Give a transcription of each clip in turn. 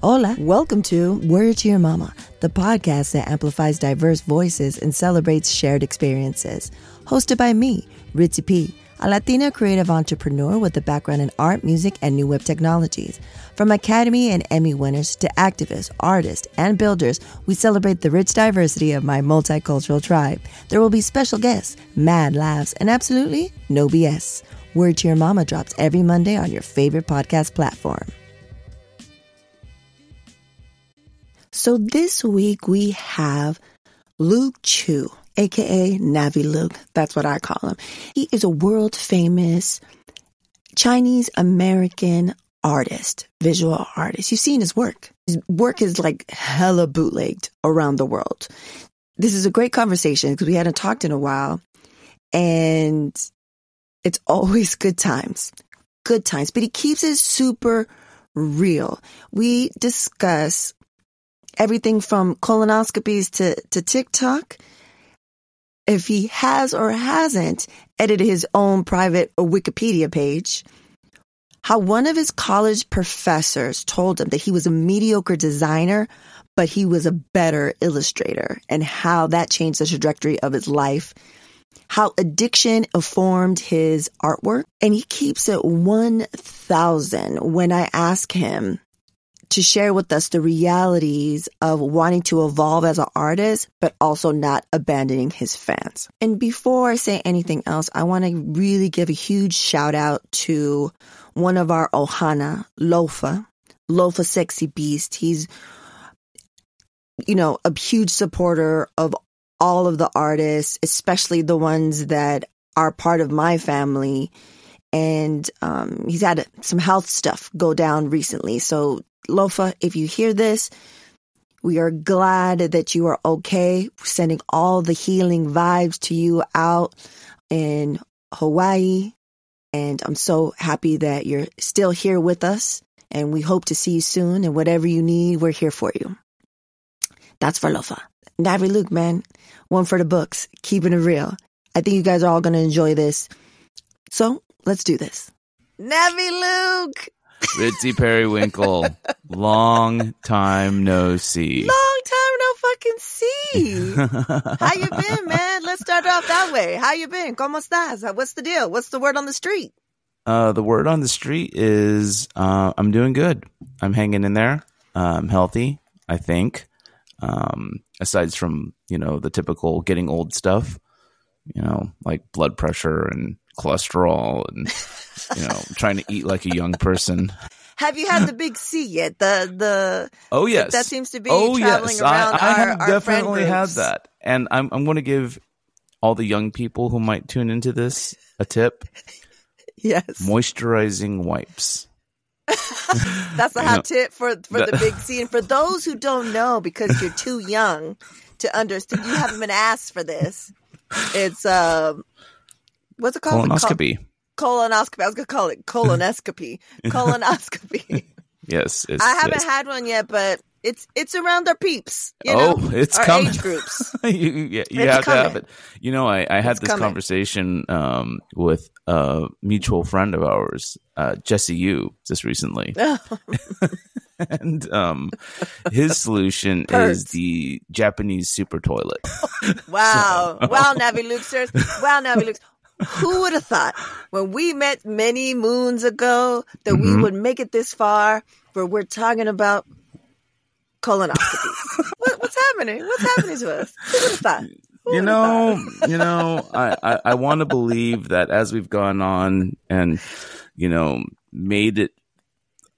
Hola. Welcome to Word to Your Mama, the podcast that amplifies diverse voices and celebrates shared experiences. Hosted by me, Ritzy P, a Latina creative entrepreneur with a background in art, music, and new web technologies. From Academy and Emmy winners to activists, artists, and builders, we celebrate the rich diversity of my multicultural tribe. There will be special guests, mad laughs, and absolutely no BS. Word to Your Mama drops every Monday on your favorite podcast platform. So this week we have Luke Chueh, aka Navi Luke. That's what I call him. He is a world famous Chinese American artist, visual artist. You've seen his work. His work is like hella bootlegged around the world. This is a great conversation because we hadn't talked in a while and it's always good times. Good times, but he keeps it super real. We discuss everything from colonoscopies to, to TikTok. If he has or hasn't edited his own private Wikipedia page, how one of his college professors told him that he was a mediocre designer, but he was a better illustrator, and how that changed the trajectory of his life, how addiction informed his artwork. And he keeps it 1000 when I ask him to share with us the realities of wanting to evolve as an artist, but also not abandoning his fans. And before I say anything else, I want to really give a huge shout out to one of our Ohana, Lofa, Lofa Sexy Beast. He's, you know, a huge supporter of all of the artists, especially the ones that are part of my family. And um, he's had some health stuff go down recently. So Lofa, if you hear this, we are glad that you are okay. sending all the healing vibes to you out in Hawaii. And I'm so happy that you're still here with us. And we hope to see you soon. And whatever you need, we're here for you. That's for Lofa. Navi Luke, man. One for the books. Keeping it real. I think you guys are all going to enjoy this. So let's do this. Navi Luke! Ritzy Periwinkle, long time no see. Long time no fucking see. How you been, man? Let's start off that way. How you been? ¿Cómo estás? What's the deal? What's the word on the street? Uh, the word on the street is uh, I'm doing good. I'm hanging in there. I'm healthy, I think. Um, aside from you know the typical getting old stuff, you know like blood pressure and cholesterol and you know trying to eat like a young person. Have you had the big C yet? The the oh yes, that seems to be oh yes, I, I our, have our definitely had that, and I'm I'm going to give all the young people who might tune into this a tip. yes, moisturizing wipes. That's a hot tip for for the big C, and for those who don't know, because you're too young to understand, you haven't been asked for this. It's um, what's it called? Colonoscopy colonoscopy. I was gonna call it colonoscopy. colonoscopy. yes, I haven't had one yet, but it's it's around our peeps. You know, oh, it's our coming. age groups. you, yeah, you it's have coming. to have it. You know, I, I had it's this coming. conversation um, with a mutual friend of ours, uh, Jesse Yu, just recently. and um, his solution is the Japanese super toilet. wow. So. Wow, Navi Lukesters. Wow, Navi Lukes. Who would have thought when we met many moons ago that mm-hmm. we would make it this far where we're talking about colonoscopies? what, what's happening? What's happening to us? Who would have thought? You know, you know, I, I, I want to believe that as we've gone on and, you know, made it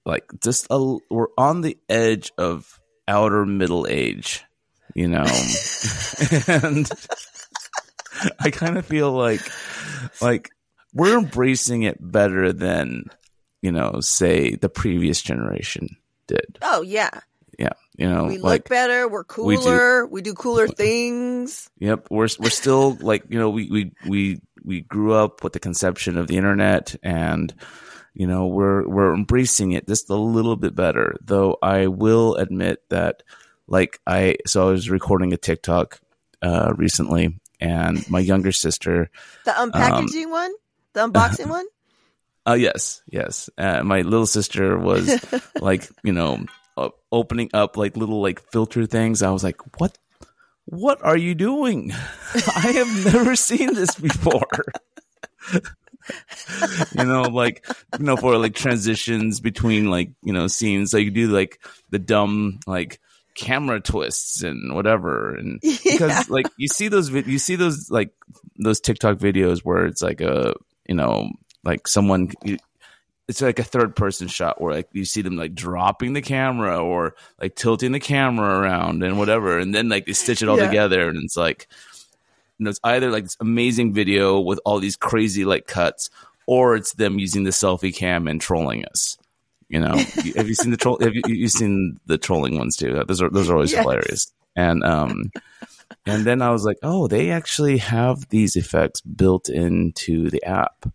like just a, we're on the edge of outer middle age, you know, and I kind of feel like like we're embracing it better than you know, say the previous generation did. Oh yeah. Yeah, you know, we like, look better. We're cooler. We do, we do cooler things. Yep, we're we're still like you know we we we we grew up with the conception of the internet, and you know we're we're embracing it just a little bit better. Though I will admit that, like I so I was recording a TikTok uh, recently, and my younger sister. The unpackaging um, one, the unboxing one. Oh uh, yes, yes. Uh, my little sister was like, you know, uh, opening up like little like filter things. I was like, what? What are you doing? I have never seen this before. you know, like you know, for like transitions between like you know scenes, like you do like the dumb like camera twists and whatever, and because Yeah. like you see those you see those like those TikTok videos where it's like a you know like someone. You, it's like a third person shot where like you see them like dropping the camera or like tilting the camera around and whatever and then like they stitch it all Yeah. together and it's like you know, it's either like this amazing video with all these crazy like cuts, or it's them using the selfie cam and trolling us. You know, have you seen the troll? Have you you seen the trolling ones too? Those are those are always Yes. hilarious. And um, and then I was like, oh, they actually have these effects built into the app.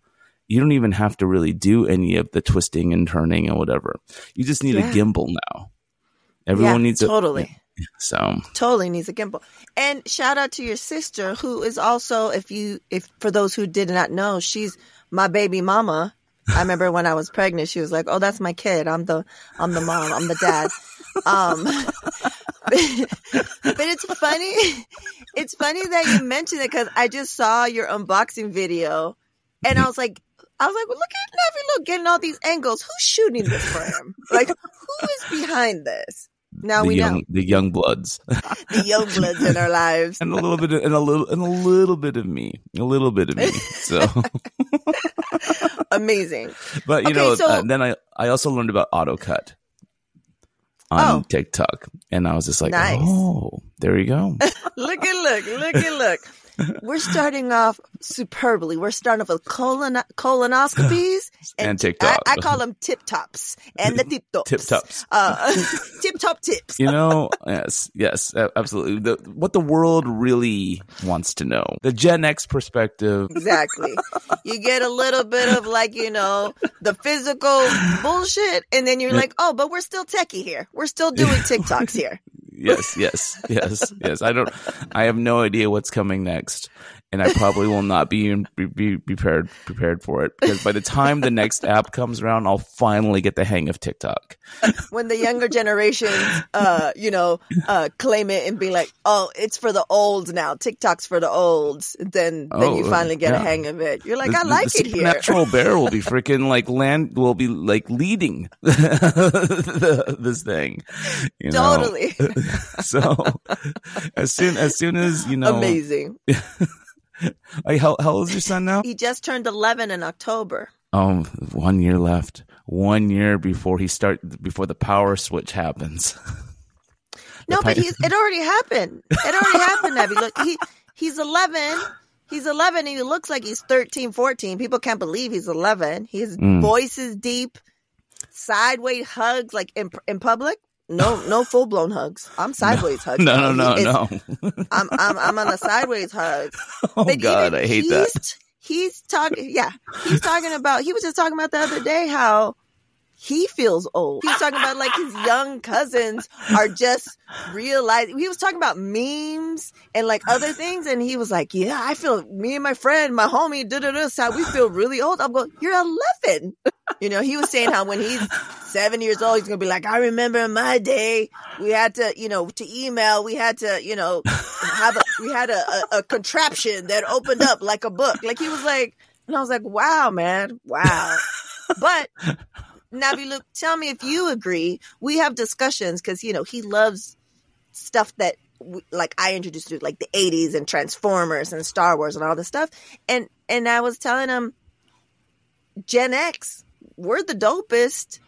You don't even have to really do any of the twisting and turning and whatever. You just need Yeah. a gimbal now. Everyone Yeah, needs a totally. so totally needs a gimbal. And shout out to your sister, who is also, if you, if for those who did not know, she's my baby mama. I remember when I was pregnant, she was like, "Oh, that's my kid. I'm the, I'm the mom. I'm the dad." Um, but it's funny. It's funny that you mentioned it because I just saw your unboxing video, and I was like, I was like, well, look at Navi, look, getting all these angles. Who's shooting this for him? Like, who is behind this? Now the we young know the young bloods. the young bloods in our lives. and a little bit of, and a little and a little bit of me a little bit of me so Amazing. but you Okay, know so- uh, then i i also learned about autocut on Oh. tiktok and i was just like Nice. oh there you go Look at look, look at look. We're starting off superbly. We're starting off with colon colonoscopies And TikTok. I, I call them tip tops and the tip tops. tip tops Uh, tip top tips. you know yes yes absolutely the, what the world really wants to know the gen x perspective Exactly. You get a little bit of like, you know, the physical bullshit, and then you're like, oh, but we're still techie here. We're still doing TikToks here. Yes, yes, yes, yes. I don't. I have no idea what's coming next, and I probably will not be be, be prepared prepared for it because by the time the next app comes around, I'll finally get the hang of TikTok. When the younger generations, uh, you know, uh, claim it and be like, oh, it's for the olds now. TikTok's for the olds. Then, then you Oh, finally get a hang of it. You're like, The- I like the it here. Natural bear will be freaking like land will be like leading the, this thing. You know? Totally. So as soon as soon as you know, Amazing. Like, how how old is your son now? He just turned 11 in October. Um, one year left. One year before he start before the power switch happens. No, but he's, it already happened. It already happened, Abby. Look, he, he's 11. He's 11 and he looks like he's 13, 14. People can't believe he's 11. His Mm. voice is deep. Sideways hugs, like in, in public. No, no full blown hugs. I'm sideways hugs. no, no, no, no. I'm, I'm, I'm on the sideways hug. Oh But God, I hate that. he's, He's talking, yeah, he's talking about, he was just talking about the other day how he feels old. He's talking about like his young cousins are just realizing, he was talking about memes and like other things. And he was like, yeah, I feel, me and my friend, my homie, da da da, how we feel really old. I'm going, you're 11. You know, he was saying how when he's seven years old, he's going to be like, I remember in my day, we had to, you know, to email, we had to, you know, have a, we had a, a, a contraption that opened up like a book. Like he was like, and I was like, wow, man, wow. But Navi, look, tell me if you agree. We have discussions because, you know, he loves stuff that we, like I introduced to like the 80s and Transformers and Star Wars and all this stuff. And, and I was telling him, Gen X, we're the dopest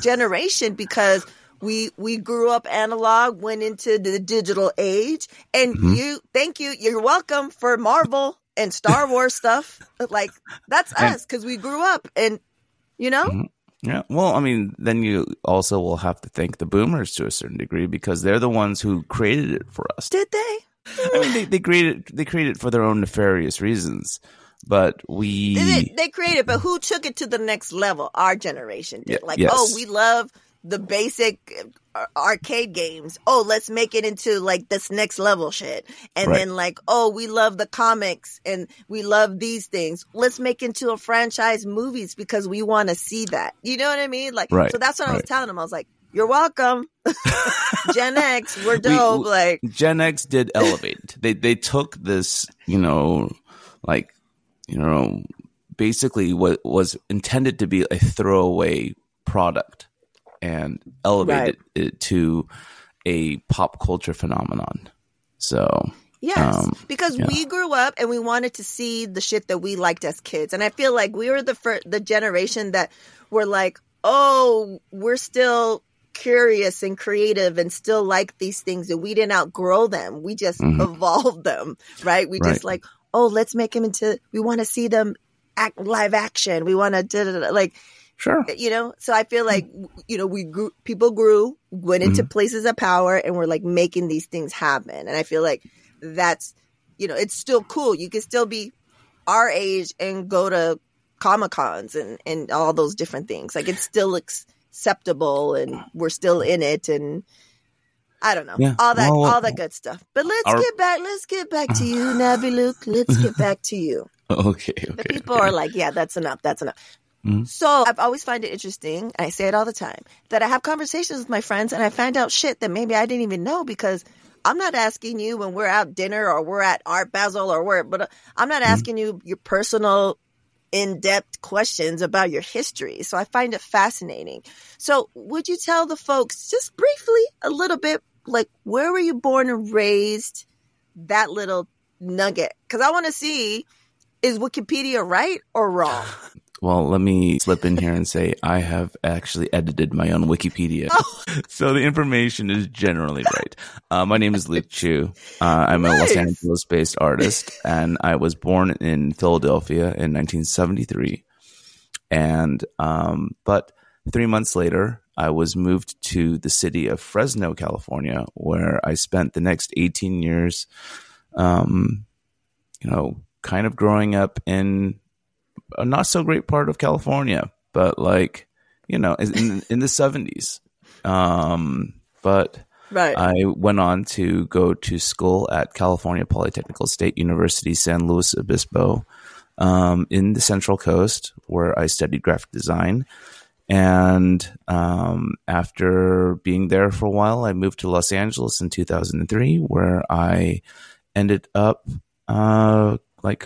generation because we we grew up analog, went into the digital age, and Mhm. you thank you, you're welcome for Marvel and Star Wars stuff. Like that's us because we grew up, and you know, Mhm. Yeah. Well, I mean, then you also will have to thank the boomers to a certain degree because they're the ones who created it for us. did they? I mean, they, they created they created it for their own nefarious reasons, but we They, they created, but who took it to the next level? Our generation did. Yeah, like, oh, yes. oh, we love the basic uh, arcade games. Oh, let's make it into like this next level shit. And Right. then like, oh, we love the comics and we love these things. Let's make into a franchise movies because we want to see that. You know what I mean? Like, Right, so that's what I was telling him. I was like, you're welcome. Gen X, we're dope. We, like Gen X did elevate. they they took this, you know, like you know, basically what was intended to be a throwaway product and elevated right. it to a pop culture phenomenon. So Yes, um, because yeah. we grew up and we wanted to see the shit that we liked as kids, and I feel like we were the first, the generation that were like, "Oh, we're still curious and creative and still like these things, and we didn't outgrow them. We just mm-hmm. evolved them, right? We right. just like, oh, let's make them into. We want to see them act live action. We want to like." Sure. You know, so I feel like, you know, we grew, people grew, went into mm-hmm. places of power and we're like making these things happen. And I feel like that's you know it's still cool you can still be our age and go to comic cons and and all those different things like it's still acceptable and we're still in it and I don't know yeah. all that well, all that good stuff. But let's our, get back. Let's get back to you, Navi Luke. Let's get back to you. Okay. okay the people okay. are like, yeah, that's enough. That's enough. Mm-hmm. So I've always find it interesting. And I say it all the time that I have conversations with my friends and I find out shit that maybe I didn't even know because I'm not asking you when we're out dinner or we're at Art Basel or where, but uh, I'm not mm-hmm. asking mm-hmm. you your personal in-depth questions about your history. So I find it fascinating. So would you tell the folks just briefly a little bit like where were you born and raised? That little nugget cuz I want to see is Wikipedia right or wrong? Well, let me slip in here and say I have actually edited my own Wikipedia. Oh. So the information is generally right. Uh, my name is Luke Chueh. Uh, I'm nice. a Los Angeles based artist, and I was born in Philadelphia in 1973. And, um, but three months later, I was moved to the city of Fresno, California, where I spent the next 18 years, um, you know, kind of growing up in a not so great part of California, but like you know, in in the seventies. Um, but right. I went on to go to school at California Polytechnical State University, San Luis Obispo, um, in the Central Coast, where I studied graphic design. And um, after being there for a while, I moved to Los Angeles in 2003, where I ended up uh, like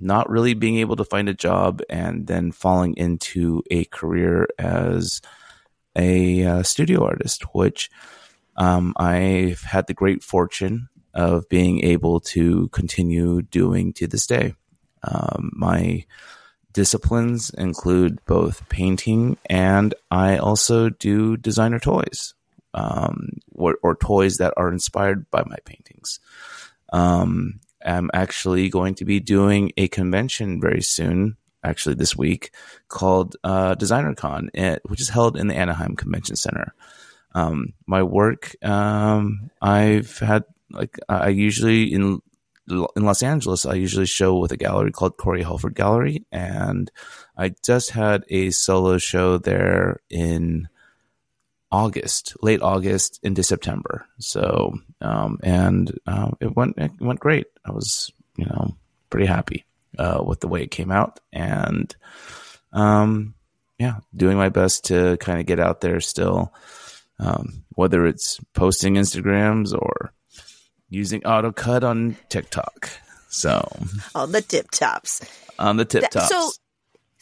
not really being able to find a job and then falling into a career as a uh, studio artist, which um, I've had the great fortune of being able to continue doing to this day. Um, my disciplines include both painting and I also do designer toys um, or, or, toys that are inspired by my paintings. Um, am actually going to be doing a convention very soon, actually this week, called uh, DesignerCon, eh, which is held in the Anaheim Convention Center. Um, my work, um, I've had like I usually in in Los Angeles, I usually show with a gallery called Corey Helford Gallery, and I just had a solo show there in August, late August into September. So, um, and uh, it went it went great. I was you know pretty happy uh, with the way it came out, and um, yeah, doing my best to kind of get out there still, um, whether it's posting Instagrams or using AutoCut on TikTok. So on the tip tops, on the tip tops. So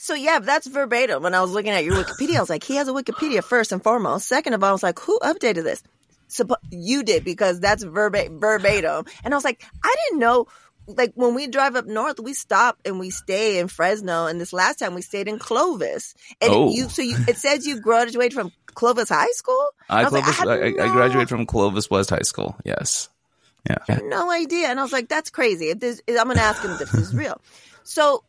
so yeah, that's verbatim. When I was looking at your Wikipedia, I was like, he has a Wikipedia first and foremost. Second of all, I was like, who updated this? So you did because that's verba- verbatim. And I was like, I didn't know. Like when we drive up north, we stop and we stay in Fresno. And this last time we stayed in Clovis. And oh. you, so you, it says you graduated from Clovis High School. I, I Clovis, like, I, I, I, graduated from Clovis West High School. Yes. Yeah. no idea. And I was like, that's crazy. If this, I'm going to ask him if this is real. So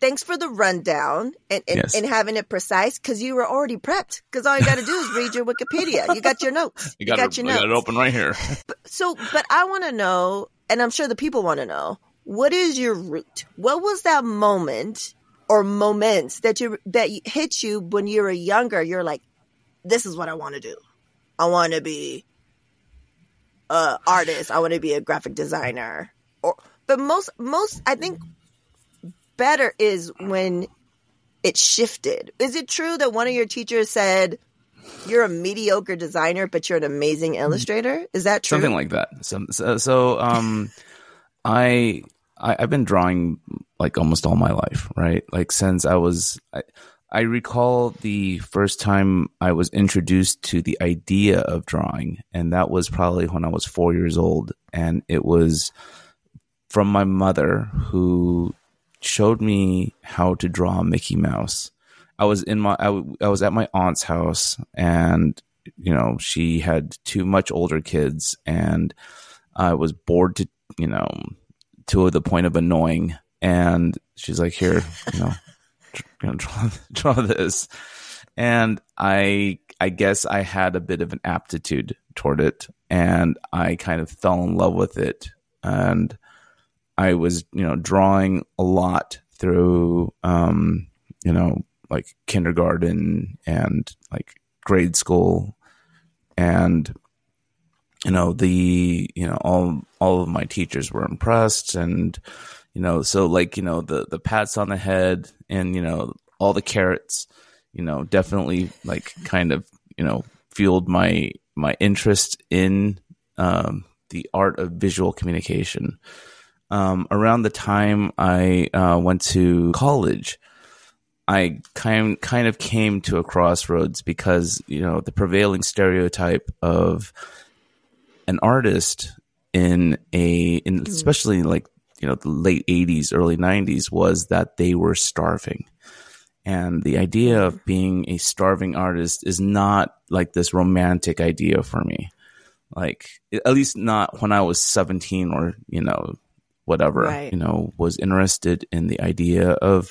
thanks for the rundown and, and, yes. and having it precise because you were already prepped. Because all you got to do is read your Wikipedia. You got your notes. You got, you got it, your notes. got it open right here. But, so, but I want to know, and I'm sure the people want to know, what is your root? What was that moment or moments that you that hit you when you were younger? You're like, this is what I want to do. I want to be a artist. I want to be a graphic designer. Or, but most most I think better is when it shifted. Is it true that one of your teachers said, you're a mediocre designer, but you're an amazing illustrator. Is that true? Something like that. So, so, so um, I, I I've been drawing like almost all my life, right? Like since I was. I, I recall the first time I was introduced to the idea of drawing, and that was probably when I was four years old. And it was from my mother who showed me how to draw Mickey Mouse. I was in my I, w- I was at my aunt's house and you know she had two much older kids and I was bored to you know to the point of annoying. And she's like here you know draw draw this. And I I guess I had a bit of an aptitude toward it and I kind of fell in love with it. And I was, you know, drawing a lot through, um, you know, like kindergarten and like grade school, and you know the, you know, all all of my teachers were impressed, and you know, so like you know the the pats on the head and you know all the carrots, you know, definitely like kind of you know fueled my my interest in um, the art of visual communication um, around the time I uh, went to college, I kind kind of came to a crossroads because you know the prevailing stereotype of an artist in a in mm. especially like you know the late 80s early 90s was that they were starving. And the idea of being a starving artist is not like this romantic idea for me. Like at least not when i was 17 or you know whatever, right. you know, was interested in the idea of,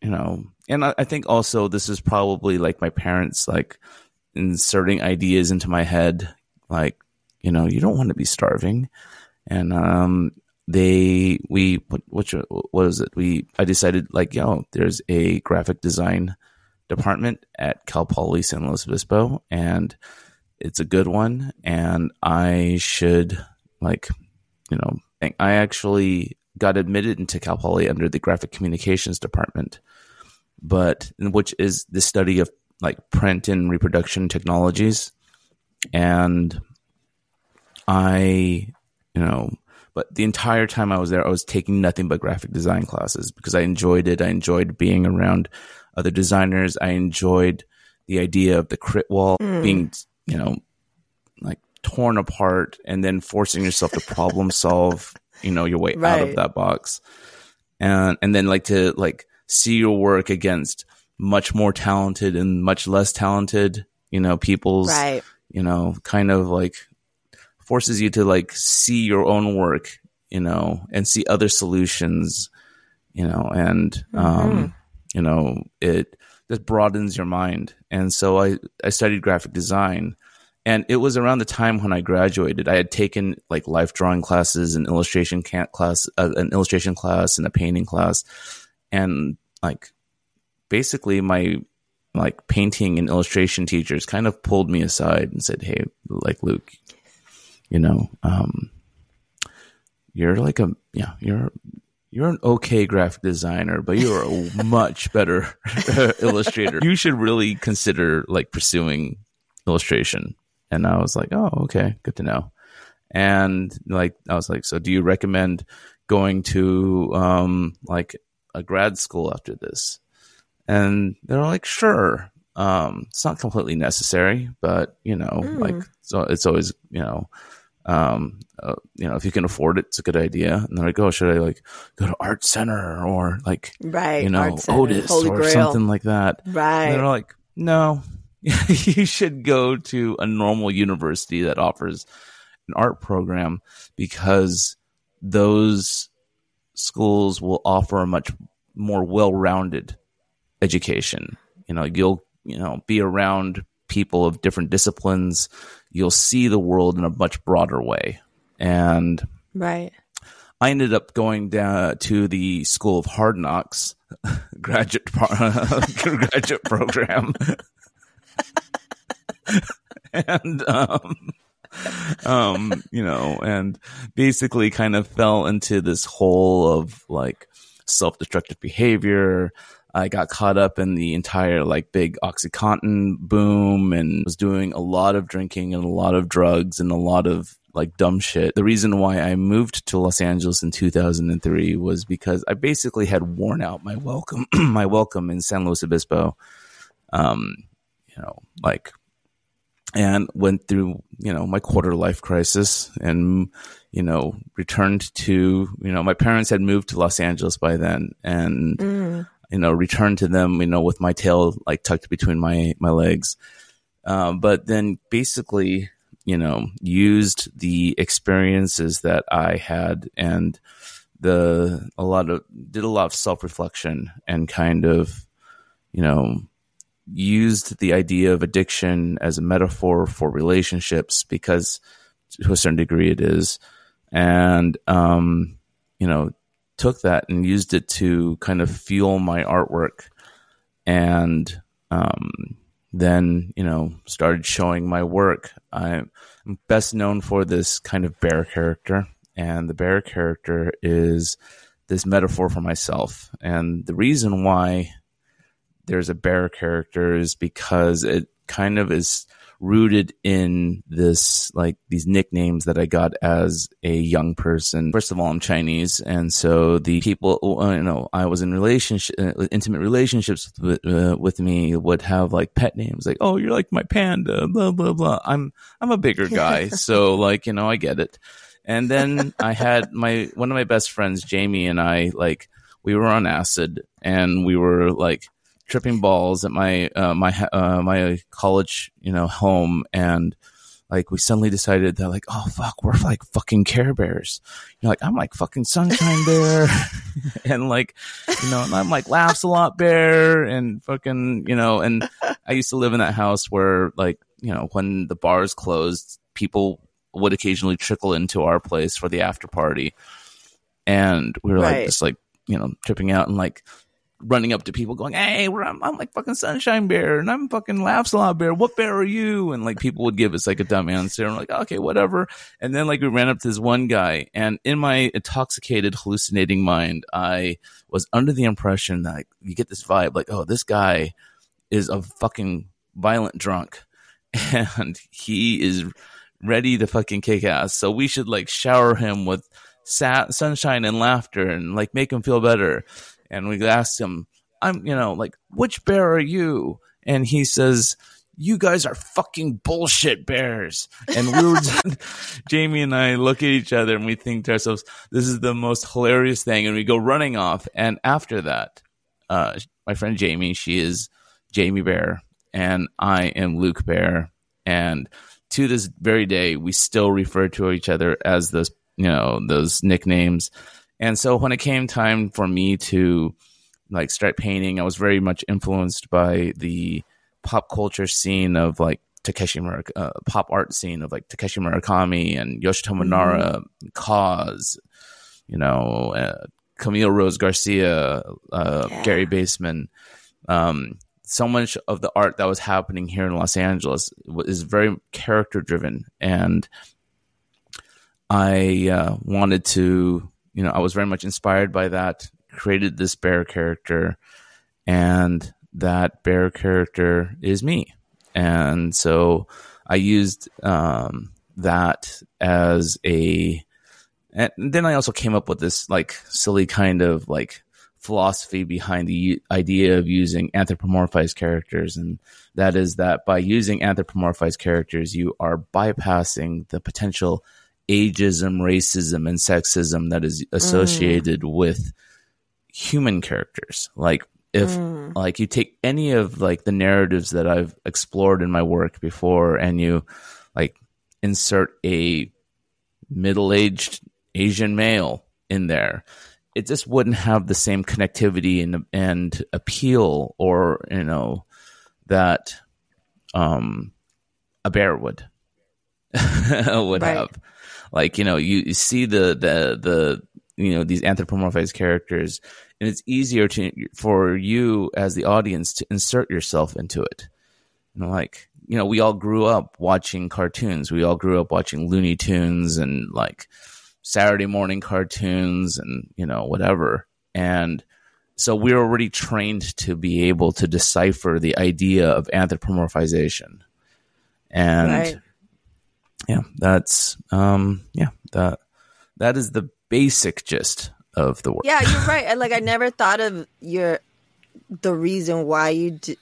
you know, and I, I, think also this is probably like my parents like inserting ideas into my head, like, you know, you don't want to be starving. And, um, they, we, what, was it? We, I decided like, yo, there's a graphic design department at Cal Poly San Luis Obispo and it's a good one. And I should like, you know, I actually got admitted into Cal Poly under the graphic communications department, but which is the study of like print and reproduction technologies. And I, you know, but the entire time I was there, I was taking nothing but graphic design classes because I enjoyed it. I enjoyed being around other designers. I enjoyed the idea of the crit wall mm. being, you know, torn apart and then forcing yourself to problem solve, you know, your way right. out of that box. And and then like to like see your work against much more talented and much less talented, you know, people's right. you know, kind of like forces you to like see your own work, you know, and see other solutions, you know, and um, mm-hmm. you know, it just broadens your mind. And so I I studied graphic design and it was around the time when I graduated. I had taken like life drawing classes, an illustration class, uh, an illustration class, and a painting class, and like basically my like painting and illustration teachers kind of pulled me aside and said, "Hey, like Luke, you know, um, you're like a yeah, you're you're an okay graphic designer, but you're a much better illustrator. You should really consider like pursuing illustration." And I was like, oh, okay, good to know. And like, I was like, so do you recommend going to um, like a grad school after this? And they're like, sure. Um, it's not completely necessary, but you know, mm. like, so it's always, you know, um, uh, you know, if you can afford it, it's a good idea. And they're like, oh, should I like go to Art Center or like, right, you know, Otis Holy or Grail. something like that? Right. And they're like, no, you should go to a normal university that offers an art program because those schools will offer a much more well-rounded education. You know, you'll, you know, be around people of different disciplines. You'll see the world in a much broader way. And right. I ended up going down to the School of Hard Knocks graduate graduate program and um, um, you know, and basically kind of fell into this hole of like self-destructive behavior. I got caught up in the entire like big Oxycontin boom and was doing a lot of drinking and a lot of drugs and a lot of like dumb shit. The reason why I moved to Los Angeles in 2003 was because I basically had worn out my welcome, my welcome in San Luis Obispo. Um, you know, like, and went through, you know, my quarter life crisis and, you know, returned to, you know, my parents had moved to Los Angeles by then and, mm you know, returned to them, you know, with my tail like tucked between my, my legs. Um, but then basically, you know, used the experiences that I had and the, a lot of, did a lot of self reflection and kind of, you know, used the idea of addiction as a metaphor for relationships because to a certain degree it is. And, um, you know, took that and used it to kind of fuel my artwork and um, then you know started showing my work i'm best known for this kind of bear character and the bear character is this metaphor for myself and the reason why there's a bear character is because it kind of is rooted in this like these nicknames that I got as a young person. First of all, I'm Chinese, and so the people you know I was in relationship, uh, intimate relationships with, uh, with me would have like pet names, like oh you're like my panda, blah blah blah. I'm I'm a bigger guy, so like you know I get it. And then I had my one of my best friends, Jamie, and I like we were on acid, and we were like tripping balls at my uh, my uh, my college, you know, home, and like we suddenly decided that like, oh fuck, we're like fucking Care Bears. You're like, I'm like fucking Sunshine Bear, and like, you know, I'm like Laughs a Lot Bear, and fucking, you know, and I used to live in that house where like, you know, when the bars closed, people would occasionally trickle into our place for the after party, and we were like right. just like you know tripping out and like running up to people going, Hey, I'm, I'm, like fucking Sunshine Bear and I'm fucking Laughs a Lot Bear. What bear are you? And like people would give us like a dumb answer. I'm like, okay, whatever. And then like we ran up to this one guy and in my intoxicated, hallucinating mind, I was under the impression that you get this vibe like, oh, this guy is a fucking violent drunk and he is ready to fucking kick ass. So we should like shower him with sunshine and laughter and like make him feel better and we asked him, I'm, you know, like, which bear are you? And he says, you guys are fucking bullshit bears. And we were, Jamie and I look at each other and we think to ourselves, this is the most hilarious thing. And we go running off. And after that, uh, my friend Jamie, she is Jamie Bear and I am Luke Bear. And to this very day, we still refer to each other as those, you know, those nicknames. And so when it came time for me to like start painting, I was very much influenced by the pop culture scene of like Takashi Murak- uh, pop art scene of like Takashi Murakami and Yoshitomo Nara, mm-hmm. KAWS, you know, uh, Camille Rose Garcia, uh, yeah. Gary Baseman. Um, so much of the art that was happening here in Los Angeles is very character driven, and I uh, wanted to you know, I was very much inspired by that, created this bear character, and that bear character is me. And so I used um, that as a, and then I also came up with this like silly kind of like philosophy behind the idea of using anthropomorphized characters. And that is that by using anthropomorphized characters, you are bypassing the potential ageism, racism, and sexism that is associated mm. with human characters. Like if mm. like you take any of like the narratives that I've explored in my work before and you like insert a middle-aged Asian male in there, it just wouldn't have the same connectivity and and appeal or you know that um a bear would would right. have like you know you, see the the the you know these anthropomorphized characters and it's easier to for you as the audience to insert yourself into it. Know like you know we all grew up watching cartoons. We all grew up watching looney tunes and like saturday morning cartoons and you know whatever. And so we're already trained to be able to decipher the idea of anthropomorphization. And Right. Yeah that's um yeah that that is the basic gist of the work Yeah, you're right. I- Like I never thought of your the reason why you d-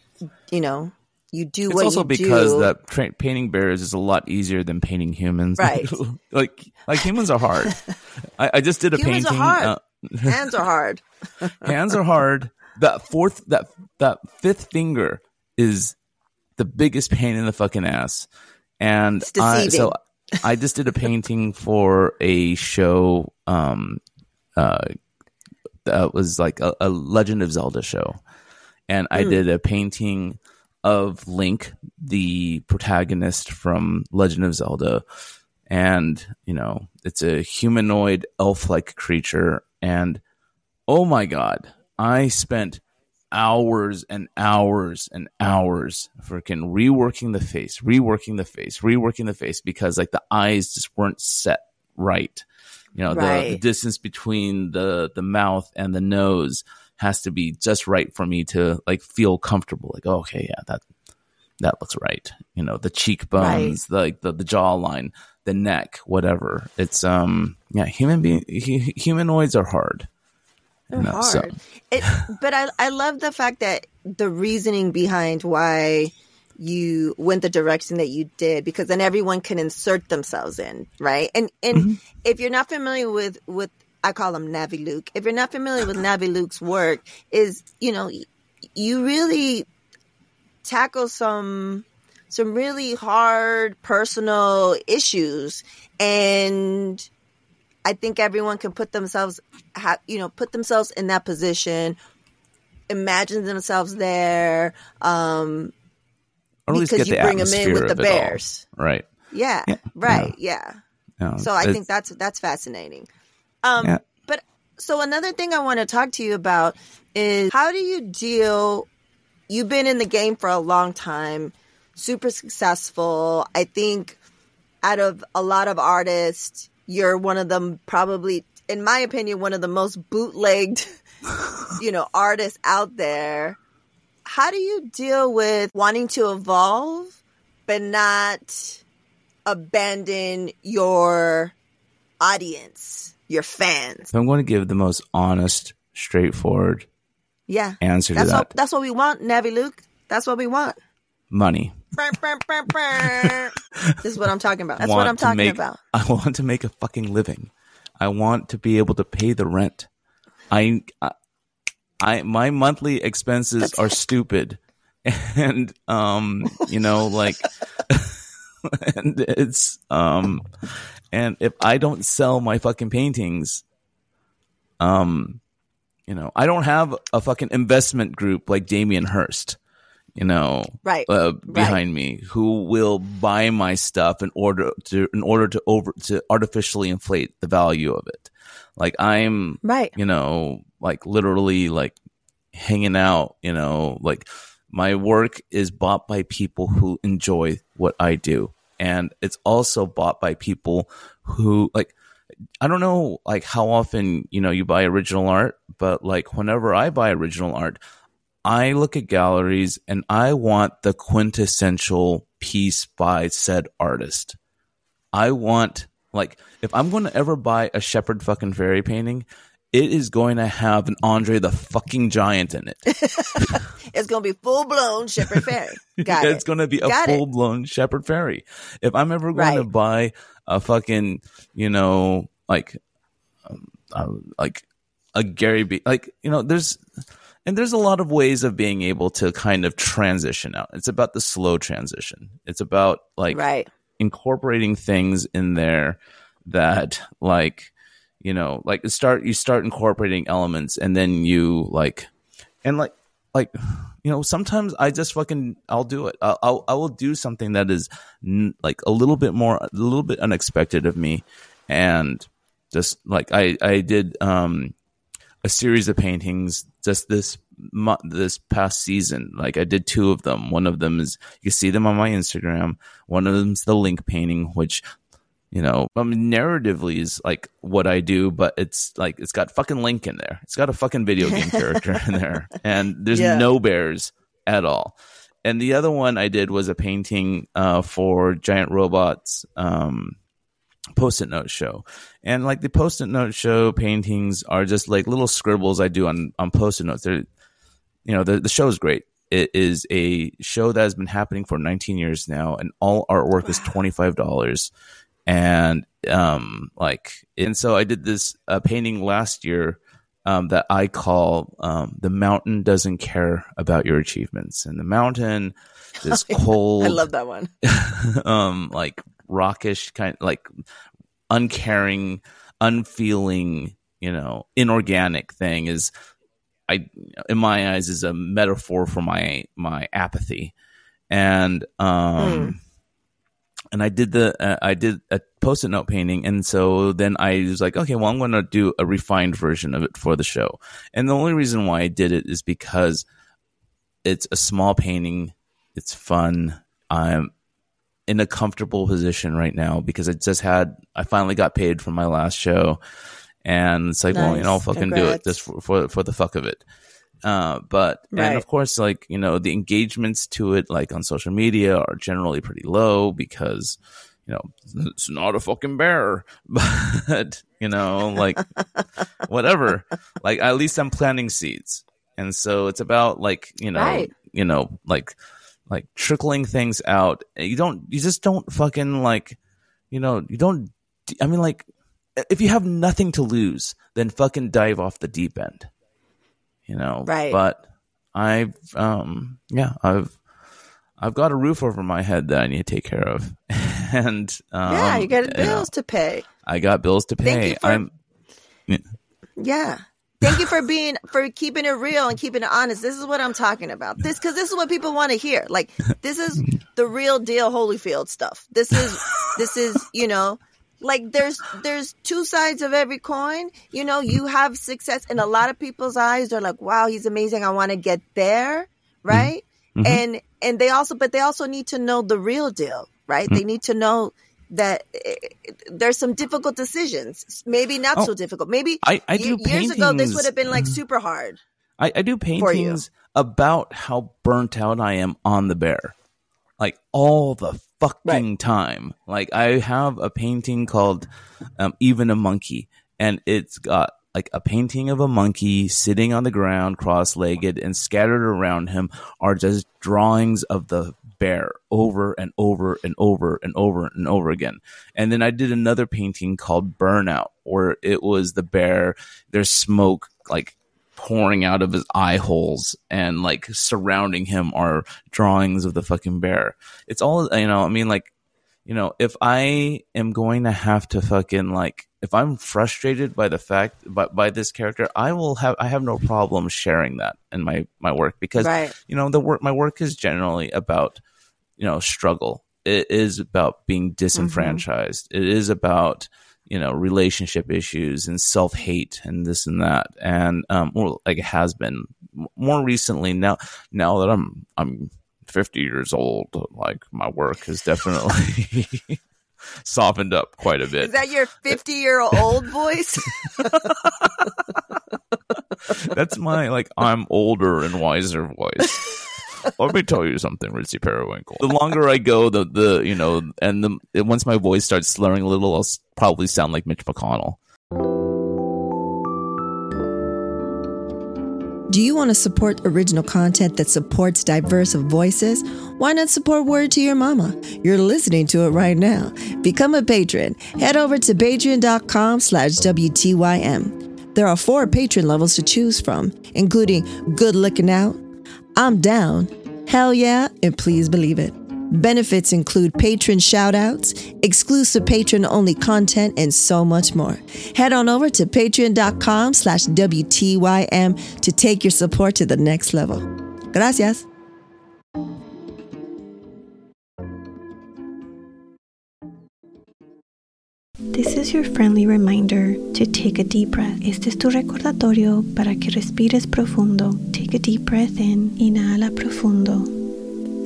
you know you do it's what also because do. that tra- painting bears is a lot easier than painting humans Right. like like humans are hard I, I just did a Humans are painting hard. uh, hands are hard. hands are hard that fourth that that fifth finger is the biggest pain in the fucking ass and I, so i just did a painting for a show um uh that was like a, a legend of zelda show. And i Hmm. did a painting of link the protagonist from legend of zelda. And you know it's a humanoid elf-like creature. And oh my god i spent hours and hours and hours freaking reworking the face reworking the face reworking the face because like the eyes just weren't set right. You know the, the distance between the the mouth and the nose has to be just right for me to like feel comfortable. Like oh, okay yeah that that looks right. You know the cheekbones the, like the, the jawline the neck whatever. It's um yeah human being hu- humanoids are hard They're No, so- hard. It, but I I love the fact that the reasoning behind why you went the direction that you did because then everyone can insert themselves in, right? And and Mm-hmm. if you're not familiar with with I call him Navi Luke. If you're not familiar with Navi Luke's work, is you know you really tackle some some really hard personal issues and I think everyone can put themselves, ha, you know, put themselves in that position, imagine themselves there. Um, or at least Because get you the bring 'em in with the of it all. bears. right yeah, Yeah, right, yeah. Yeah, So I think that's that's fascinating. Um, Yeah. But so another thing I want to talk to you about is how do you deal? You've been in the game for a long time, super successful. I think out of a lot of artists, you're one of them. Probably, in my opinion, one of the most bootlegged, you know, artists out there. How do you deal with wanting to evolve, but not abandon your audience, your fans. i'm going to give the most honest straightforward Yeah. answer to That's that what that's what we want, Navi Luke. That's what we want. money This is what I'm talking about. That's what I'm talking make- about. I want to make a fucking living. I want to be able to pay the rent. I, I, I my monthly expenses are stupid, and um, you know, like, and it's um, and if I don't sell my fucking paintings, um, you know, I don't have a fucking investment group like Damien Hirst. You know, Right. uh, behind me who will buy my stuff in order to in order to over to artificially inflate the value of it. Like I'm Right. you know, like literally like hanging out, you know, like my work is bought by people who enjoy what I do. And it's also bought by people who like I don't know like how often, you know, you buy original art, but like whenever I buy original art, I look at galleries and I want the quintessential piece by said artist. I want like if I'm going to ever buy a Shepard fucking Fairey painting, it is going to have an Andre the fucking giant in it. It's gonna be full blown Shepard Fairey. Got it's it. going to be a full blown Shepard Fairey. If I'm ever going to buy a fucking, you know, like, um, uh, like a Gary B, like you know, there's and there's a lot of ways of being able to kind of transition out. It's about the slow transition. It's about like right. incorporating things in there that like you know like start you start incorporating elements and then you like and like like you know sometimes i just fucking i'll do it i'll, I'll i will do something that is n- like a little bit more a little bit unexpected of me and just like i i did um a series of paintings just this mo- this past season. Like I did two of them. One of them is you can see them on my Instagram. One of them's the link painting, which you know, I mean, narratively is like what I do, but it's like it's got fucking Link in there. It's got a fucking video game character in there, and there's Yeah. no bears at all. And the other one I did was a painting uh, for Giant Robots um, post-it note show, and like the post-it note show paintings are just like little scribbles I do on on post-it notes. They're, you know, the the show is great. It is a show that has been happening for 19 years now, and all artwork is twenty five dollars and um like and so i did this uh, painting last year um that i call um the mountain doesn't care about your achievements and the mountain this cold I love that one. um like rockish kind like uncaring unfeeling you know inorganic thing is i in my eyes is a metaphor for my my apathy. And um and i did the uh, i did a post-it note painting and so then i was like okay well i'm going to do a refined version of it for the show. And the only reason why i did it is because it's a small painting. It's fun. I'm in a comfortable position right now because I just had I finally got paid from my last show, and it's like, well, you know, I'll Nice. fucking do it just for, for for the fuck of it. Uh, but Right. and of course, like you know, the engagements to it, like on social media, are generally pretty low because you know it's not a fucking bear, but you know, like whatever. Like at least I'm planting seeds, and so it's about like you know, Right. you know, like like trickling things out. You don't, you just don't fucking like, you know, you don't. I mean, like, if you have nothing to lose, then fucking dive off the deep end. You know, Right. But I've, um, yeah, I've, I've got a roof over my head that I need to take care of, and um, yeah, you got know, bills to pay. I got bills to Thank pay. you for- I'm Yeah. Thank you for being for keeping it real and keeping it honest. This is what I'm talking about. This because this is what people want to hear. Like this is the real deal Holyfield stuff. This is this is, you know, like there's there's two sides of every coin. You know, you have success in a lot of people's eyes. They're like, "Wow, he's amazing. I want to get there." Right? Mhm. And and they also but they also need to know the real deal, right? They need to know that eh, there's some difficult decisions. Maybe not Oh, so difficult. Maybe I, I do years paintings. ago this would have been like super hard I, I do paintings about how burnt out I am on the bear, like all the fucking time. Like I have a painting called um, "Even a Monkey," and it's got like a painting of a monkey sitting on the ground, cross-legged, and scattered around him are just drawings of the bear over and over and over and over and over again. And then I did another painting called Burnout, where it was the bear. There's smoke like pouring out of his eye holes and like surrounding him are drawings of the fucking bear. It's all you know, I mean like you know, if I am going to have to fucking like if I'm frustrated by the fact by, by this character, I will have I have no problem sharing that in my my work because right. you know the work my work is generally about you know struggle. It is about being disenfranchised. It is about you know relationship issues and self-hate and this and that. And um well like it has been. More recently now now that i'm i'm 50 years old like my work has definitely softened up quite a bit. is that your 50 year old voice that's my like i'm older and wiser voice let me tell you something, Ritzy Periwinkle. The longer I go, the the you know, and the once my voice starts slurring a little, I'll probably sound like Mitch McConnell. Do you want to support original content that supports diverse voices why not support word to your mama you're listening to it right now become a patron head over to patreon.com slash wtym there are four patron levels to choose from including good looking out I'm down. Hell yeah, and please believe it. Benefits include patron shoutouts, exclusive patron only content, and so much more. Head on over to patreon.com slash WTYM to take your support to the next level. Gracias. This is your friendly reminder to take a deep breath. Este es tu recordatorio para que respires profundo. Take a deep breath in. Inhala profundo.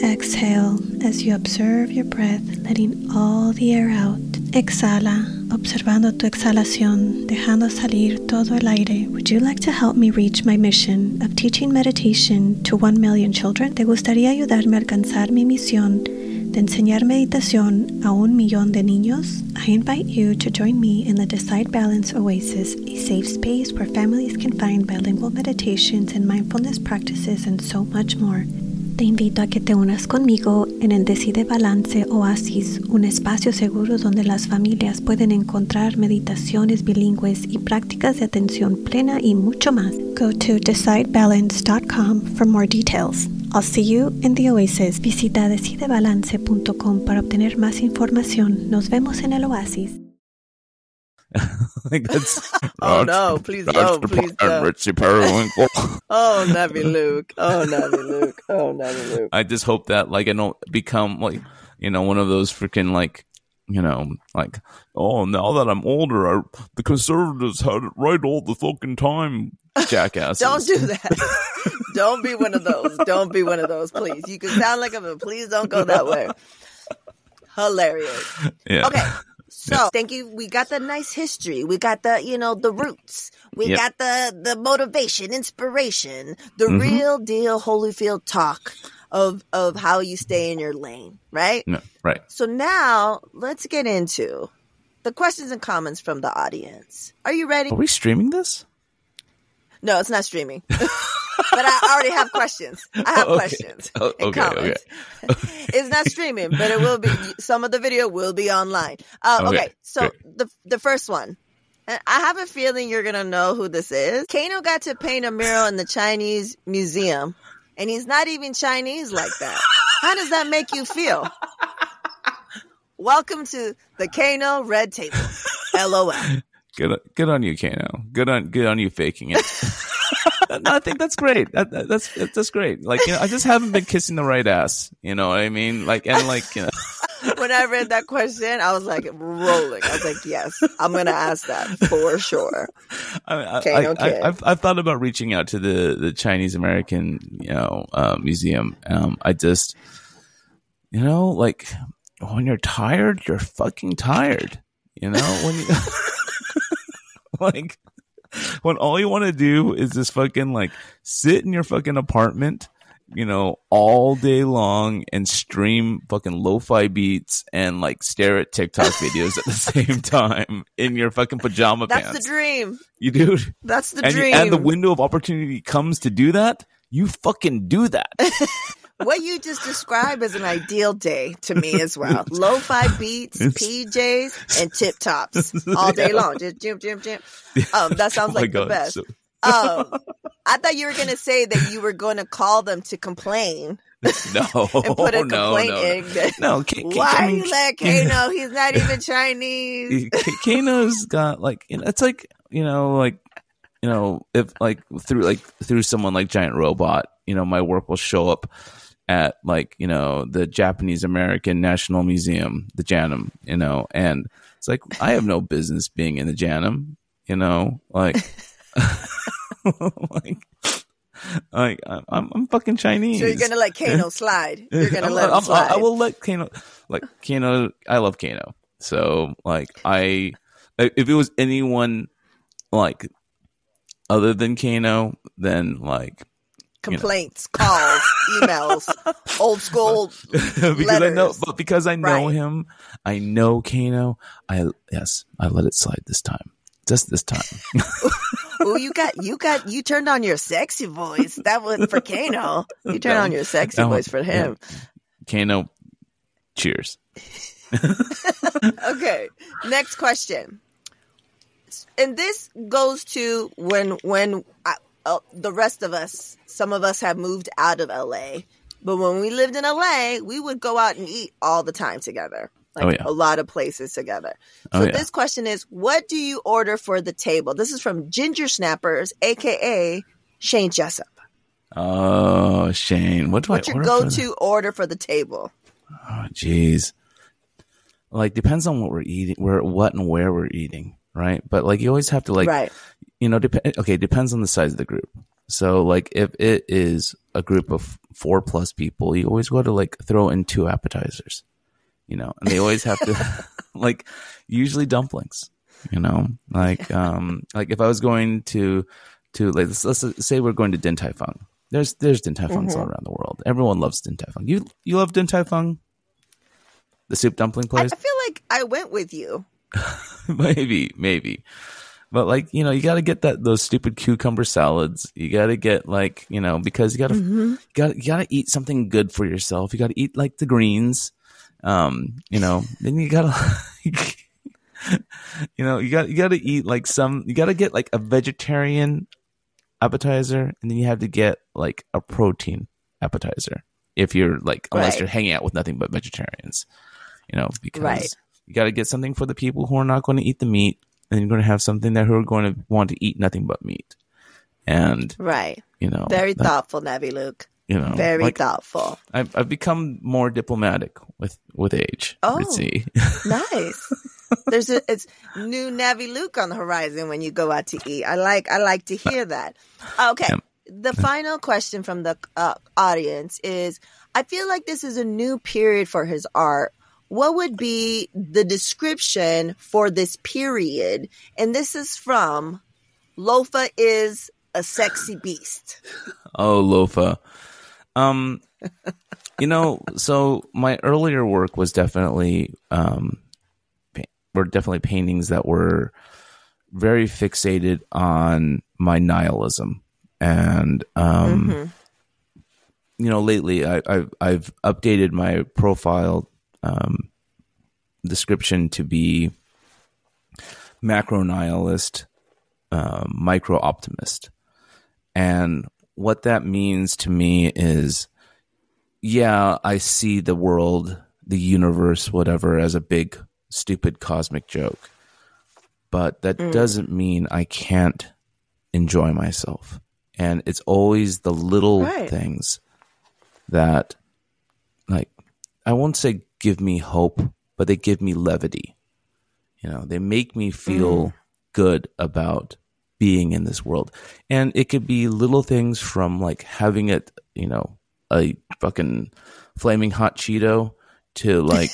Exhale as you observe your breath, letting all the air out Exhala, observando tu exhalación, dejando salir todo el aire. Would you like to help me reach my mission of teaching meditation to 1 million children? ¿Te gustaría ayudarme a alcanzar mi misión de enseñar meditación a un millón de niños? I invite you to join me in the Decide Balance Oasis, a safe space where families can find bilingual meditations and mindfulness practices and so much more. Te invito a que te unas conmigo en el Decide Balance Oasis, un espacio seguro donde las familias pueden encontrar meditaciones bilingües y prácticas de atención plena y mucho más. Go to decidebalance.com for more details. I'll see you in the Oasis. Visita decidebalance.com para obtener más información. Nos vemos en el Oasis. like that's Oh no, please that's no, please no. Ritzy Periwinkle. Oh, Navi Luke. Oh, Navi Luke. Oh, Navi Luke. I just hope that like I don't become like you know one of those freaking like you know like oh now that I'm older I, the conservatives had it right all the fucking time jackass. Don't do that. don't be one of those. Don't be one of those, please. You can sound like a but please don't go that way. Hilarious. yeah. Okay. So thank you. We got the nice history. We got the, you know, the roots. We Yep. got the the motivation, inspiration, the Mhm. real deal Holyfield talk of of how you stay in your lane, right? No, right. So now let's get into the questions and comments from the audience. Are you ready? Are we streaming this? No, it's not streaming. but I already have questions. I have Okay. questions Oh, okay, comments. it's not streaming, but it will be. Some of the video will be online. Uh, okay. Okay, so the the first one. and I have a feeling you're gonna know who this is. Kano got to paint a mural in the Chinese museum, and he's not even Chinese like that. How does that make you feel? Welcome to the Kano Red Table. LOL. Good, good on you, Kano. Good on, good on you faking it. No, I think that's great. That, that- that's that's great. Like, you know, I just haven't been kissing the right ass. You know what I mean? Like, and like, you know, when I read that question, I was like rolling. I was like, yes, I'm going to ask that for sure. I, I, Okay, I, okay. I, I've, I've thought about reaching out to the the Chinese American, you know, uh, museum. Um, I just, you know, like when you're tired, you're fucking tired. You know, when you like when all you want to do is just fucking like sit in your fucking apartment, you know, all day long and stream fucking lo-fi beats and like stare at TikTok videos at the same time in your fucking pajama That's pants. That's the dream. You do. That's the And, you- dream. and the window of opportunity comes to do that, you fucking do that. what you just described is an ideal day to me as well. Lo-fi beats, PJs, and tip tops all day long. Just jim, jim, jim. Um, that sounds Oh like the best. so- Um, I thought you were going to say that you were going to call them to complain no, and put a Oh, no, complaint no, in. that, no. K- K- Why I are mean, you let Kano? He's not even Chinese. Kano's got like you know, it's like you know, like you know, if like through like through someone like Giant Robot, you know, my work will show up at like you know the Japanese American National Museum, the Janum, you know, and it's like I have no business being in the Janum, you know, like. like, like I'm, I'm fucking Chinese. So you're to let Kano slide. You're to I'm- let I'm- slide. I will let Kano, like Kano. I love Kano. So like I, if it was anyone like other than Kano, then like complaints, calls, emails, old school. because I know, but because I know Right. him, I know Kano. I yes, I let it slide this time. Just this time. Oh, you got you got you turned on your sexy voice. That was for Kano. You turned on your sexy one- voice for him. Kano, cheers. Okay. Next question. And this goes to when when I, uh, the rest of us, some of us have moved out of LA. But when we lived in LA, we would go out and eat all the time together. Like Oh, yeah. a lot of places together. Oh, So yeah. this question is what do you order for the table? This is from Ginger Snappers, aka Shane Jessup. Oh, Shane, what do What's I your order for go the- to order for the table? Oh, jeez. Like depends on what we're eating, where, what, and where we're eating, right? But like you always have to like, right. you know, dep- okay, depends on the size of the group. So like if it is a group of four plus people, you always go to like throw in two appetizers, you know, and they always have to. like usually dumplings. You know, like um, like if I was going to to like let's, let's say we're going to Din Tai Fung. There's there's Din Tai Fungs all around the world. Everyone loves Din Tai Fung. You you love Din Tai Fung? The soup dumpling place? I feel like I went with you. maybe, maybe. But like, you know, you got to get that those stupid cucumber salads. You got to get like, you know, because you got to you got you got to eat something good for yourself. You got to eat like the greens. Um, you know, then you got to you know, you got you got to eat like some you got to get like a vegetarian appetizer and then you have to get like a protein appetizer if you're like unless Right. you're hanging out with nothing but vegetarians. You know, because Right. You got to get something for the people who are not going to eat the meat, and you're going to have something that who are going to want to eat nothing but meat. And Right. you know, Very that- thoughtful, Navi Luke. You know, Very like, thoughtful. I've I've become more diplomatic with with age. Oh. Nice. There's a it's new Navi Luke on the horizon when you go out to eat. I like I like to hear that. Okay. Yeah. The final question from the uh, audience is I feel like this is a new period for his art. What would be the description for this period? And this is from Lofa is a sexy beast. Oh, Lofa. Um, you know, so my earlier work was definitely um, pa- were definitely paintings that were very fixated on my nihilism, and um, Mhm. you know, lately I, I've I've updated my profile um, description to be macro nihilist, um, micro optimist, and what that means to me is, yeah, I see the world, the universe, whatever, as a big stupid cosmic joke, but that doesn't mean I can't enjoy myself, and it's always the little Right. things that like I won't say give me hope, but they give me levity. You know, they make me feel mm. good about being in this world. And it could be little things from like having it, you know, a fucking flaming hot Cheeto to like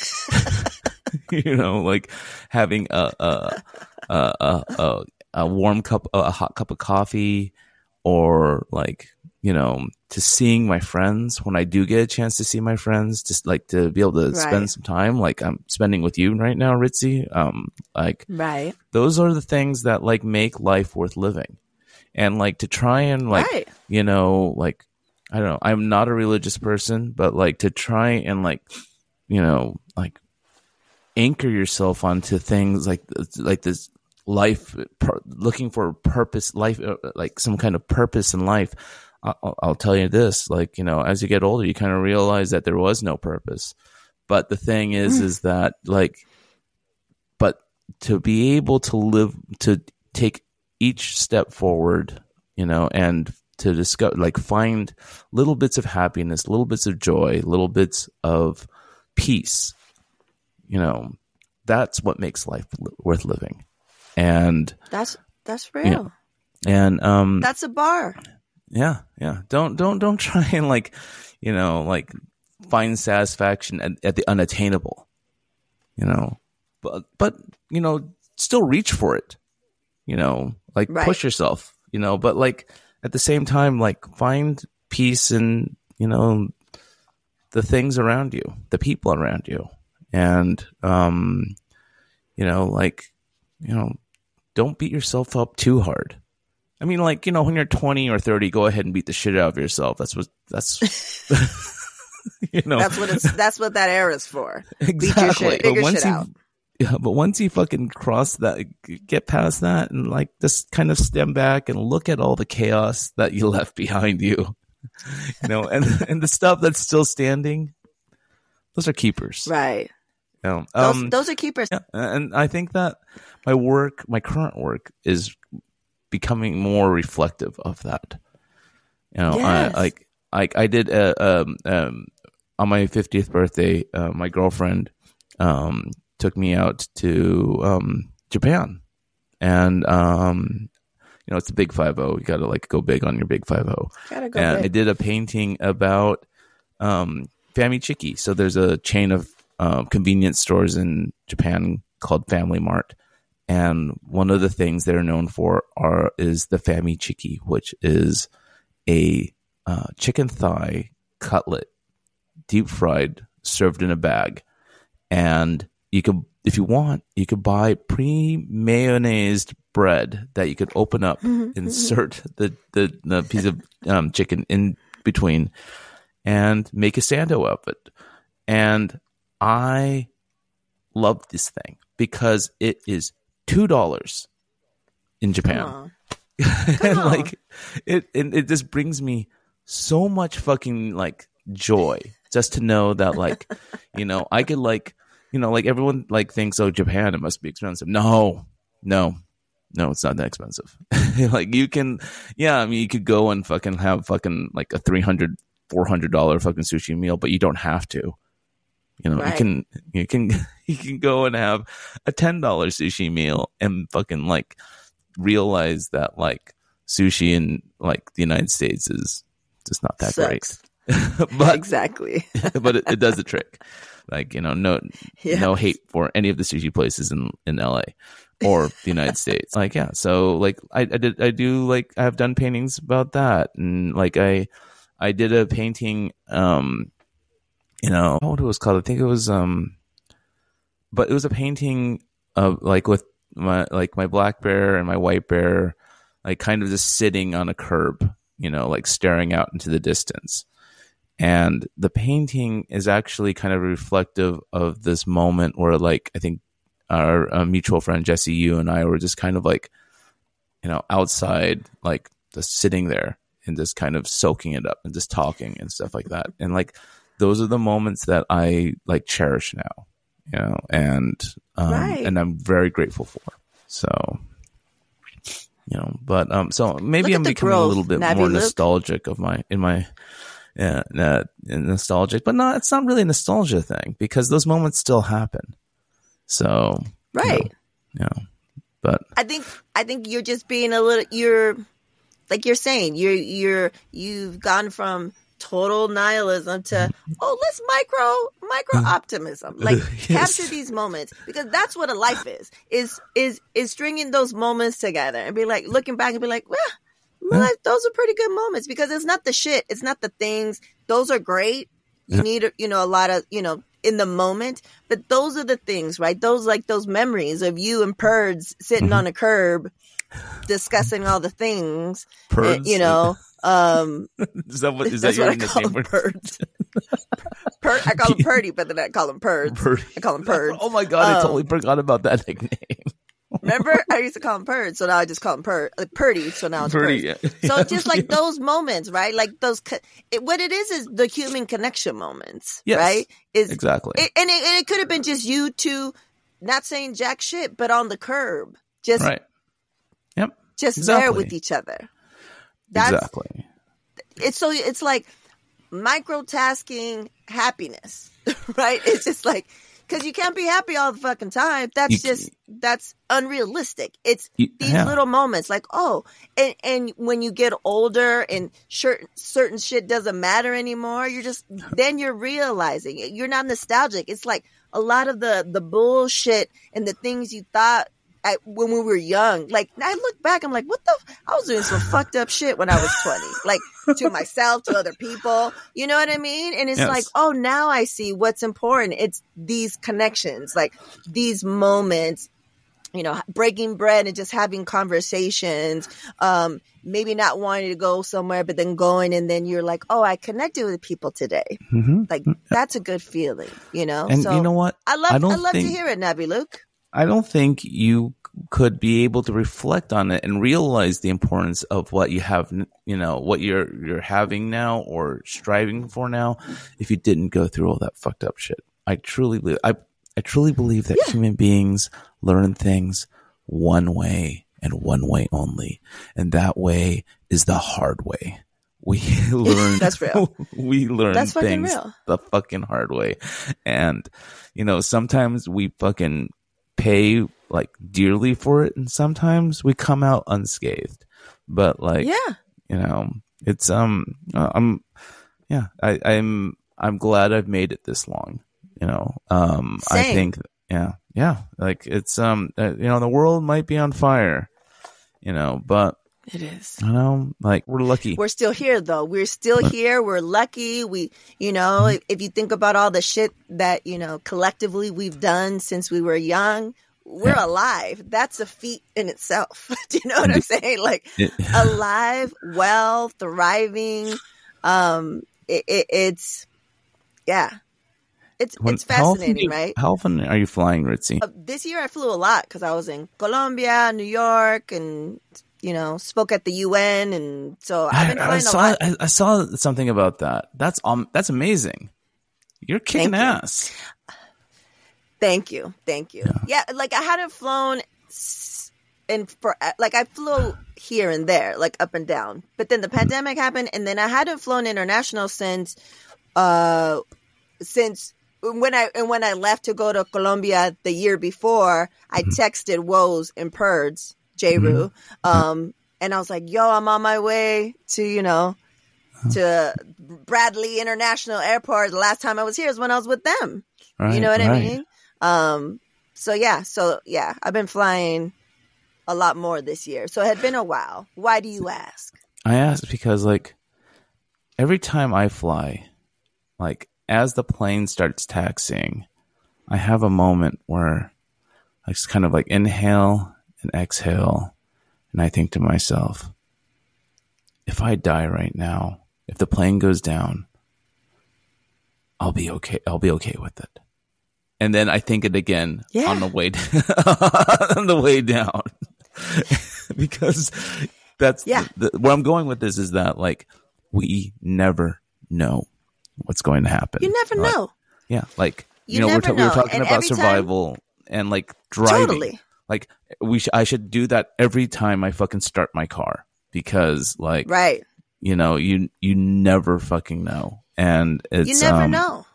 you know, like having a a a a, a, a warm cup a hot cup of coffee or like you know to seeing my friends when i do get a chance to see my friends just like to be able to Right. spend some time like i'm spending with you right now ritzy um like Right. those are the things that like make life worth living and like to try and like Right. you know like i don't know i'm not a religious person but like to try and like you know like anchor yourself onto things like like this life pur- looking for purpose life uh, like some kind of purpose in life I'll, I'll tell you this like you know as you get older you kind of realize that there was no purpose but the thing is is that like but to be able to live to take each step forward you know and to discover like find little bits of happiness little bits of joy little bits of peace you know that's what makes life li- worth living and That's that's real. and um That's a bar. Yeah yeah. Don't don't don't try and like you know like find satisfaction at, at the unattainable you know? But but you know still reach for it you know? Like Right. push yourself you know? But like at the same time like find peace in you know the things around you the people around you. And um you know like you know don't beat yourself up too hard I mean, like you know, when you're 20 or 30, go ahead and beat the shit out of yourself. That's what that's you know That's what it's that's what that era is for. Beat your exactly. shit, figure once you out. yeah, but once you fucking cross that, get past that, and like just kind of stem back and look at all the chaos that you left behind you, you know, and and the stuff that's still standing, those are keepers. Right. You know? Those, Um, those are keepers. yeah, and I think that my work, my current work, is becoming more reflective of that. You know, Yes. I like like I did uh, um, um, on my fiftieth birthday. Uh, my girlfriend um, took me out to um, Japan, and um, you know it's a big five zero. You got to like go big on your big five zero Gotta go and I did a painting about um, Fami Chiki. So there's a chain of uh, convenience stores in Japan called Family Mart, and one of the things they're known for are is the Fami Chiki, which is a uh, chicken thigh cutlet, deep fried, served in a bag, and you could, if you want, you could buy pre mayonnaised bread that you could open up, insert the, the the piece of um, chicken in between, and make a sando of it. And I love this thing because it is two dollars in Japan. And on. like it and it just brings me so much fucking like joy just to know that like you know I could like you know like everyone like thinks oh Japan it must be expensive. No no no it's not that expensive. Like you can yeah I mean you could go and fucking have fucking like a 300 400 dollar fucking sushi meal but you don't have to. You know you can you can you can go and have a $10 sushi meal and fucking like realize that like sushi in like the United States is just not that Sucks. great. but exactly. but it, it does the trick. Like you know, no Yeah. no hate for any of the sushi places in in LA or the United States. Like yeah, so like I, I did I do like I've done paintings about that, and like I I did a painting. Um, you know what it was called? I think it was um, but it was a painting of like with my like my black bear and my white bear, like kind of just sitting on a curb, you know, like staring out into the distance. And the painting is actually kind of reflective of this moment where, like, I think our uh, mutual friend Jesse, you and I were just kind of like, you know, outside, like just sitting there and just kind of soaking it up and just talking and stuff like that. And like, those are the moments that I like cherish now, you know, and um, Right. and I'm very grateful for. So, you know, but um, so maybe I'm becoming a little bit Navi more Luke. nostalgic of my in my yeah, uh, nostalgic, but no, it's not really a nostalgia thing because those moments still happen. So, Right. you know, but I think I think you're just being a little you're like you're saying you're you're you've gone from total nihilism to oh let's micro micro optimism. Like Yes. capture these moments because that's what a life is is is is stringing those moments together and be like looking back and be like well my Yeah. life, those are pretty good moments because it's not the shit. It's not the things. Those are great. You Yeah. need you know a lot of you know in the moment but those are the things right? Those like those memories of you and purds sitting Mhm. on a curb discussing all the things uh, you know um is that what is that your what I call nickname them for purds I call them purdy but then I call them purds Purdy? I call them purds Oh my god, I Um, totally forgot about that nickname. remember I used to call them purds so now I just call them pur- uh, purdy so now it's Purdy, yeah. So just like those moments, right? Like those, co- it, what it is is the human connection moments, Yes, right? Is exactly. it, and it, and it could have been just you two, not saying jack shit, but on the curb, just right. Yep. just there with each other. That's exactly. it's so it's like microtasking happiness, right? It's just like because you can't be happy all the fucking time. That's You- just that's unrealistic. It's You- these yeah. little moments, like oh, and and when you get older and certain certain shit doesn't matter anymore, you're just then you're realizing it. You're not nostalgic. It's like a lot of the the bullshit and the things you thought. When we were young, like I look back, I'm like, what the? F- I was doing some fucked up shit when I was 20, like to myself, to other people. You know what I mean? And it's Yes. like, oh, now I see what's important. It's these connections, like these moments, you know, breaking bread and just having conversations. Um, maybe not wanting to go somewhere, but then going, and then you're like, oh, I connected with people today. hmm Like that's a good feeling, you know. And so you know what? I love, I I, love think- to hear it, Nabi Luke. I don't think you could be able to reflect on it and realize the importance of what you have, you know, what you're you're having now or striving for now, if you didn't go through all that fucked up shit. I truly believe. I I truly believe that human beings learn things one way and one way only, and that way is the hard way. We learn. That's real. We learn That's fucking things real. the fucking hard way, and you know sometimes we fucking pay like dearly for it and sometimes we come out unscathed but like Yeah. you know it's um uh, i'm yeah i i'm i'm glad i've made it this long you know um i think yeah, yeah. Like it's um, uh, you know, the world might be on fire, you know, but It is. I know, like we're lucky. We're still here though. We're still here. We're lucky. We, you know, Mm-hmm. if, if you think about all the shit that, you know, collectively we've done since we were young, we're Yeah. alive. That's a feat in itself. Do you know what I'm saying? Like It- alive, well, thriving. Um, it, it, it's, yeah, it's, When- it's how fascinating, you- right? How often are you flying, Ritzy? Uh, this year I flew a lot because I was in Colombia, New York, and you know spoke at the UN, and so I've been I, I saw lot. I, I saw something about that. That's um that's amazing. You're kicking Thank you. ass. Thank you, thank you. Yeah. like I hadn't flown, and for like I flew here and there, like up and down. But then the pandemic happened, and then I hadn't flown international since, uh, since when I and when I left to go to Colombia the year before, I texted Woes and Purds, J. Rue, um, and I was like, "Yo, I'm on my way to you know." To Bradley International Airport. The last time I was here is when I was with them. Right, You know what I mean? Um, so yeah, so yeah, I've been flying a lot more this year. So it had been a while. Why do you ask? I asked because like every time I fly, like as the plane starts taxiing, I have a moment where I just kind of like inhale and exhale, and I think to myself, if I die right now, if the plane goes down, I'll be okay. I'll be okay with it. And then I think it again Yeah. on the way on the way down because that's Yeah. the, where I'm going with this is that like we never know what's going to happen. You never Like, know. yeah, like you, You know, we're, ta- we were talking And about every time- survival and like driving. Totally. Like we, sh- I should do that every time I fucking start my car because like Right. you know you you never fucking know, and it's You never um, know.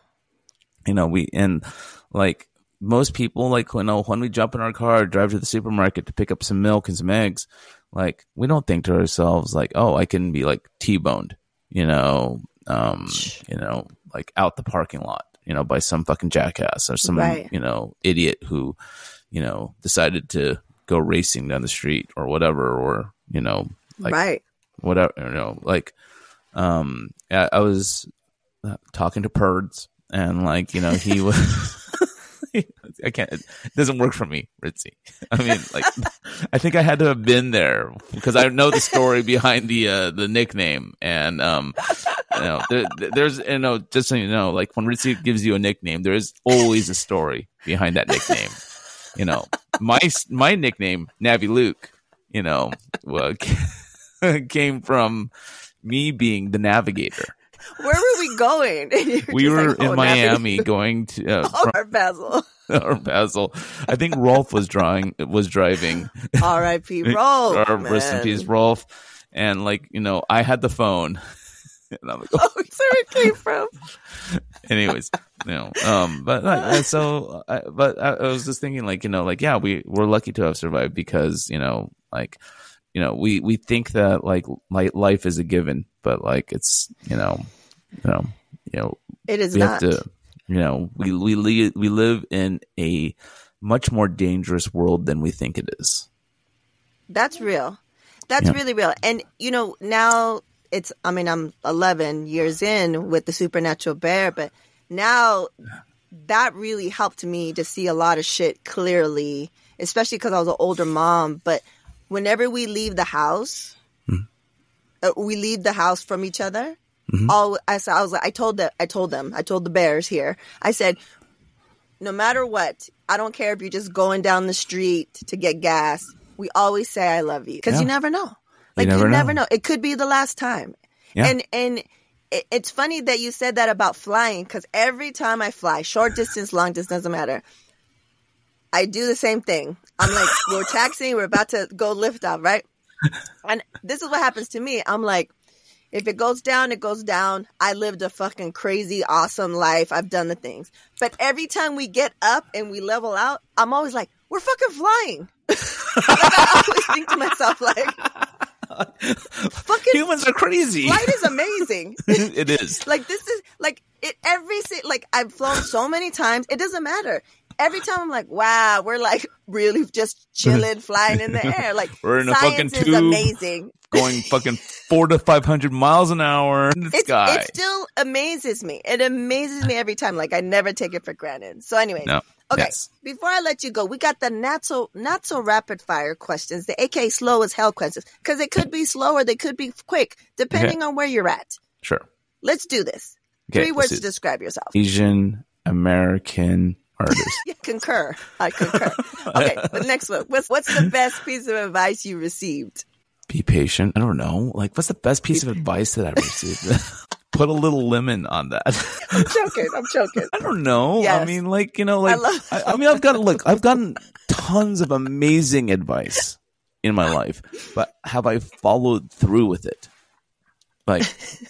you know we and like most people like you know when we jump in our car drive to the supermarket to pick up some milk and some eggs like we don't think to ourselves like oh i can be like t-boned you know um you know like out the parking lot you know by some fucking jackass or some Right. you know idiot who you know decided to go racing down the street or whatever or you know like right. whatever you know like um I, I was uh, talking to Perds and like you know he was I can't it doesn't work for me Ritzy I mean like I think I had to have been there because I know the story behind the uh the nickname and um you know there, there's you know just so you know like when Ritzy gives you a nickname there is always a story behind that nickname you know my my nickname Navi Luke you know well, came from me being the navigator. Where were we going? We were like, in oh, Miami going to uh, Oh, Basil. from or Basel. I think Rolf was drawing was driving. R.I.P. Roll. or rest in peace, Rolf. And like you know, I had the phone. and I'm like, oh, Oh, where it came from. anyways, you know, um, but and so, I, but I, I was just thinking, like, you know, like, yeah, we we're lucky to have survived because, you know, like, you know, we we think that like like life is a given, but like it's, you know, you know, you know, It is we not. have to, you know, we we li- we live in a much more dangerous world than we think it is. That's real. That's Yeah. really real. And you know, now it's I mean, I'm 11 years in with the supernatural bear, but now that really helped me to see a lot of shit clearly, especially cuz I was an older mom, but whenever we leave the house, uh, we leave the house from each other. All I said, I was like, I told them, I told them, I told the bears here. I said, no matter what, I don't care if you're just going down the street to get gas. We always say I love you because Yeah. you never know. Like you never never, know. know. It could be the last time. Yeah. And and it's funny that you said that about flying because every time I fly, short distance, long distance, doesn't matter. I do the same thing. I'm like, we're taxiing, we're about to go lift off, right? And this is what happens to me. I'm like, if it goes down, it goes down. I lived a fucking crazy, awesome life. I've done the things. But every time we get up and we level out, I'm always like, we're fucking flying. like, I always think to myself, like, fucking Humans are crazy. flight is amazing. it is. like this is like it every like I've flown so many times. It doesn't matter. every time I'm like, wow, we're like really just chilling, flying in the air. Like We're in a fucking tube. amazing. Going fucking four to five hundred miles an hour in the It's, sky. it still amazes me. It amazes me every time. Like I never take it for granted. So anyway, No. Okay. Yes. Before I let you go, we got the not so not so rapid fire questions, the AK slow as hell questions, because it could be slower, they could be quick, depending on where you're at. Sure. Let's do this. Okay, Three words to describe yourself. Asian American artist. Yeah, concur. I concur. Okay, the next one. What's what's the best piece of advice you received? Be patient. I don't know. Like, what's the best piece of advice that I've received? Put a little lemon on that. I'm joking. I'm joking. I don't know. I mean, like you know, like I love- I, I mean, I've got look, I've gotten tons of amazing advice in my life, but have I followed through with it? Like,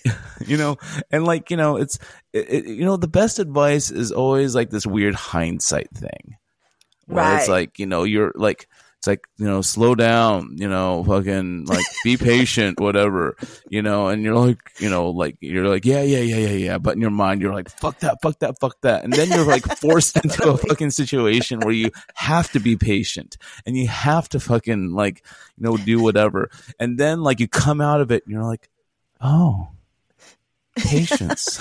you know, and like you know, it's it, it- you know, the best advice is always like this weird hindsight thing, where it's like you know, you're like. It's like, you know, slow down, you know, fucking like be patient, whatever, you know, and you're like, you know, like, you're like, yeah, yeah, yeah, yeah, yeah. But in your mind, you're like, fuck that, fuck that, fuck that. And then you're like forced into a fucking situation where you have to be patient and you have to fucking like, you know, do whatever. And then like you come out of it and you're like, oh, patience.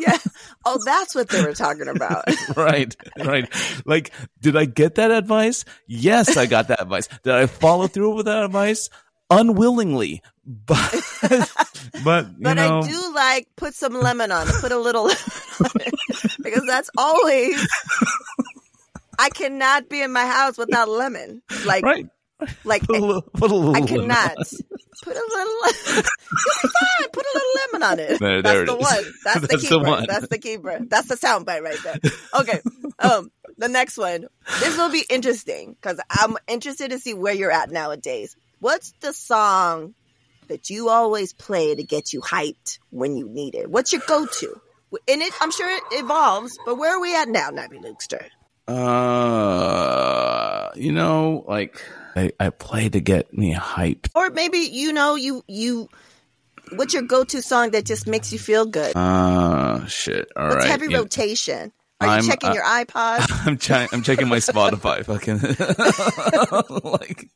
Yeah. Oh, that's what they were talking about. right, right. Like, did I get that advice? Yes, I got that advice. Did I follow through with that advice? Unwillingly, but but you But know, I do like put some lemon on it. Put a little lemon on it. because that's always. I cannot be in my house without lemon. Like, right? Like Put a little, put a little I lemon cannot on. put a little. You'll fine. Put a little lemon on it. There- That's there it the is. one. That's, the That's the keeper. one. That's the keeper. That's the soundbite right there. Okay. Um, the next one. This will be interesting because I'm interested to see where you're at nowadays. What's the song that you always play to get you hyped when you need it? What's your go-to? And it, I'm sure it evolves, but where are we at now, Nabby Lukester? Uh, you know, like I, I play to get me hyped. Or maybe you know you you. What's your go-to song that just makes you feel good? Uh, shit. All right. What's heavy you know, rotation? Are you I'm, checking uh, your iPod? I'm checking. I'm checking my Spotify. Fucking like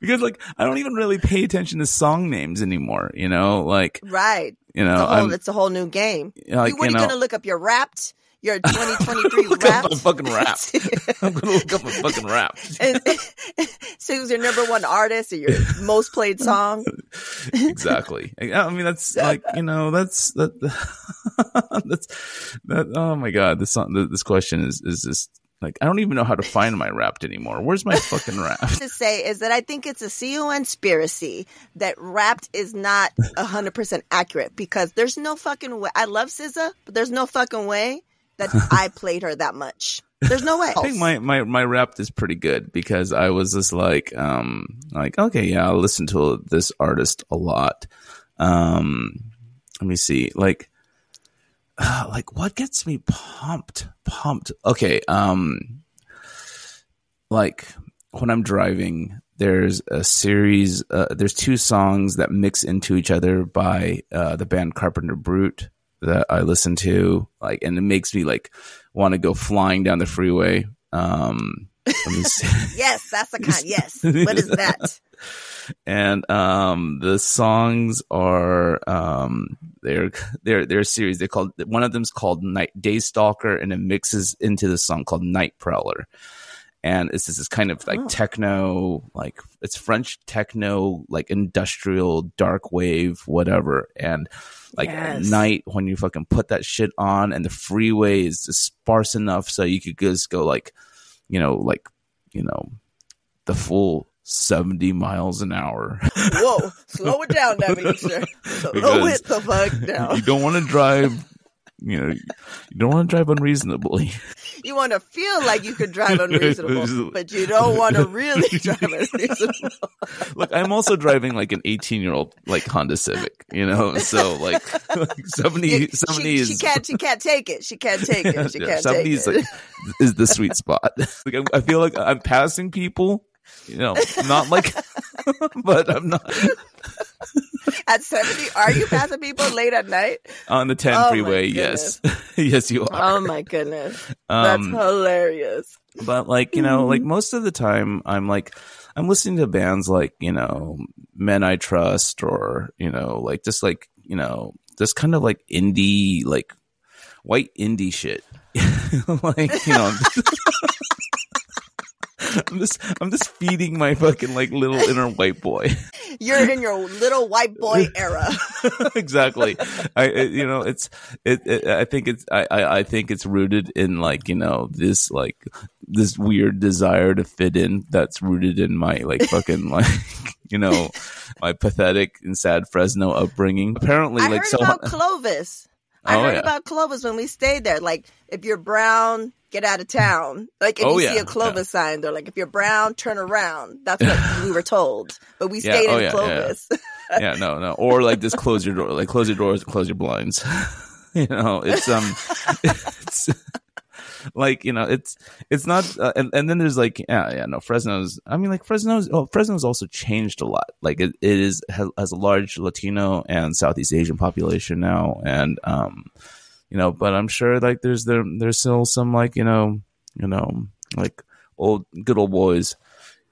because like I don't even really pay attention to song names anymore. You know, like right. you know, It's a whole, it's a whole new game. like you, what you know. you gonna look up your Wrapped? Your 2023 Look up my fucking rap. I'm gonna look up my fucking rap. and, so who's your number one artist or your most played song? exactly. I mean, that's like you know, that's that. that's that. Oh my god, this song, this question is is just like I don't even know how to find my Wrapped anymore. Where's my fucking rap? to say is that I think it's a CU conspiracy that Wrapped is not 100% accurate because there's no fucking way. I love SZA, but there's no fucking way that I played her that much. There's no way. I think my my my rap is pretty good because I was just like um like okay yeah I'll listen to this artist a lot. Um, let me see like like what gets me pumped pumped okay um like when I'm driving there's a series uh, there's two songs that mix into each other by uh, the band Carpenter Brut that I listen to like and it makes me like want to go flying down the freeway um let me see Yes, that's the kind. Yes. What is that? and um the songs are um they're they're they're a series they called one of them's called night day stalker and it mixes into the song called night prowler and it's this kind of like Oh. techno like it's french techno like industrial dark wave whatever and like at night when you fucking put that shit on and the freeway is just sparse enough so you could just go like you know like you know the full 70 miles an hour Whoa, slow it down, Debbie. Sure. Slow it the fuck down. you don't want to drive you know you don't want to drive unreasonably You want to feel like you could drive unreasonable, but you don't want to really drive unreasonable. look i'm also driving like an 18 year old like honda civic you know so like, like 70 You- 70 she, is she can't. She can't take it. She can't take it. She Yeah, can't take it. like is the sweet spot like I'm, i feel like i'm passing people you know not like but i'm not at 70, are you passing people late at night? On the 10 Oh, freeway, yes. yes, you are. Oh my goodness. That's Um, hilarious. but like you know like most of the time i'm like i'm listening to bands like you know men i trust or you know like just like you know just kind of like indie like white indie shit like you know I'm just I'm just feeding my fucking like little inner white boy. You're in your little white boy era. exactly. I it, you know it's it, it I think it's I, I I think it's rooted in like you know this like this weird desire to fit in that's rooted in my like fucking like you know my pathetic and sad Fresno upbringing. Apparently, I like heard so about Clovis. I Oh, heard yeah. about Clovis when we stayed there. Like, if you're brown, get out of town. Like, if Oh, you see a Clovis sign, they're like, if you're brown, turn around. That's what we were told. But we Yeah, stayed oh, in yeah, yeah. Clovis. yeah, no, no, or like just close your door, like close your doors, close your blinds. you know, it's um, it's like you know, it's it's not, uh, and and then there's like yeah, yeah, no, Fresno's. I mean, like Fresno's. Oh, Fresno's also changed a lot. Like it, it is has, has a large Latino and Southeast Asian population now, and um, you know, but I'm sure like there's there there's still some like you know, you know, like old good old boys.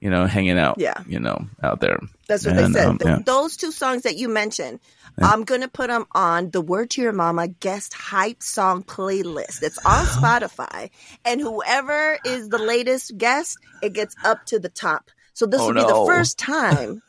You know, hanging out, Yeah. you know, out there. That's what And, they said. um, yeah. Those two songs that you mentioned, I'm going to put them on the Word to Your Mama guest hype song playlist. It's on Spotify. And whoever is the latest guest, it gets up to the top. So this Oh, will be no. the first time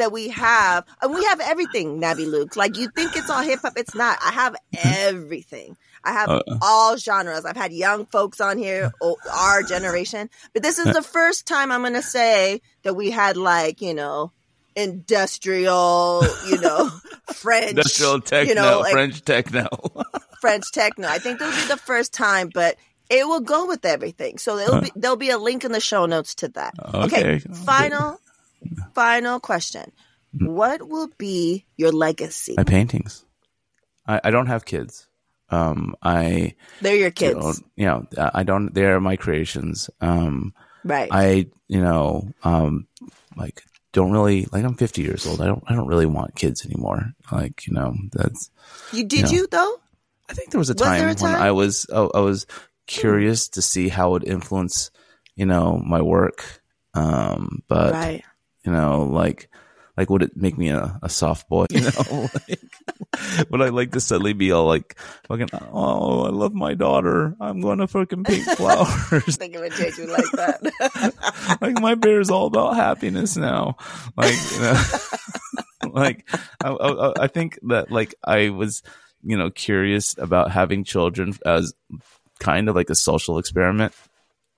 that we have, and we have everything, Navi Luke. Like you think it's all hip hop. It's not. I have everything. I have Uh. all genres. I've had young folks on here, our generation, but this is the first time I'm going to say that we had like, you know, industrial, you know, French, industrial techno, you know, like French techno. French techno. I think this will be the first time, but it will go with everything. So there'll be there'll be a link in the show notes to that. Okay. Final final question. What will be your legacy? My paintings. I, I don't have kids. Um, I They're your kids. you know, I don't. They're my creations. Um, right. I, you know, um, like don't really like. I'm 50 years old. I don't. I don't really want kids anymore. Like you know, that's. you did know. you though? I think there was a Was time, a time? when I was. I, I was curious to see how it influence, you know, my work. Um, but right. You know, like, like would it make me a, a soft boy? You know, like, would I like to suddenly be all like, fucking, oh, I love my daughter. I'm going to fucking paint flowers. think change you like that. like my bear is all about happiness now. Like, you know, like I, I, I think that like I was, you know, curious about having children as kind of like a social experiment,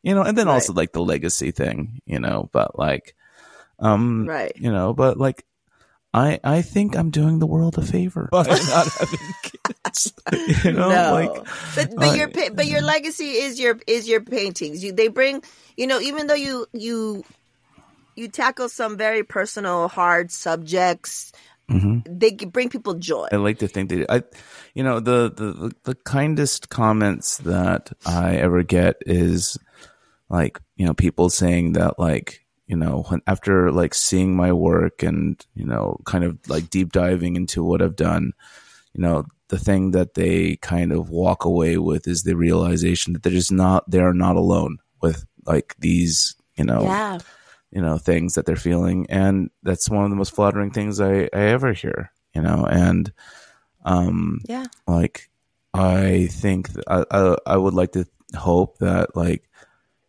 you know, and then Right. also like the legacy thing, you know, but like, um, Right. you know, but like. I, I think I'm doing the world a favor by not having kids. You know, no, like but but uh, your but your legacy is your is your paintings. You they bring you know even though you you you tackle some very personal hard subjects, mhm. they bring people joy. I like to think that I, you know, the, the the the kindest comments that I ever get is like, you know, people saying that like, you know, when after like seeing my work and you know, kind of like deep diving into what I've done, you know, the thing that they kind of walk away with is the realization that they're just not they are not alone with like these, you know, Yeah, you know things that they're feeling. And that's one of the most flattering things i, I ever hear you know? And um yeah, like i think I, I i would like to hope that like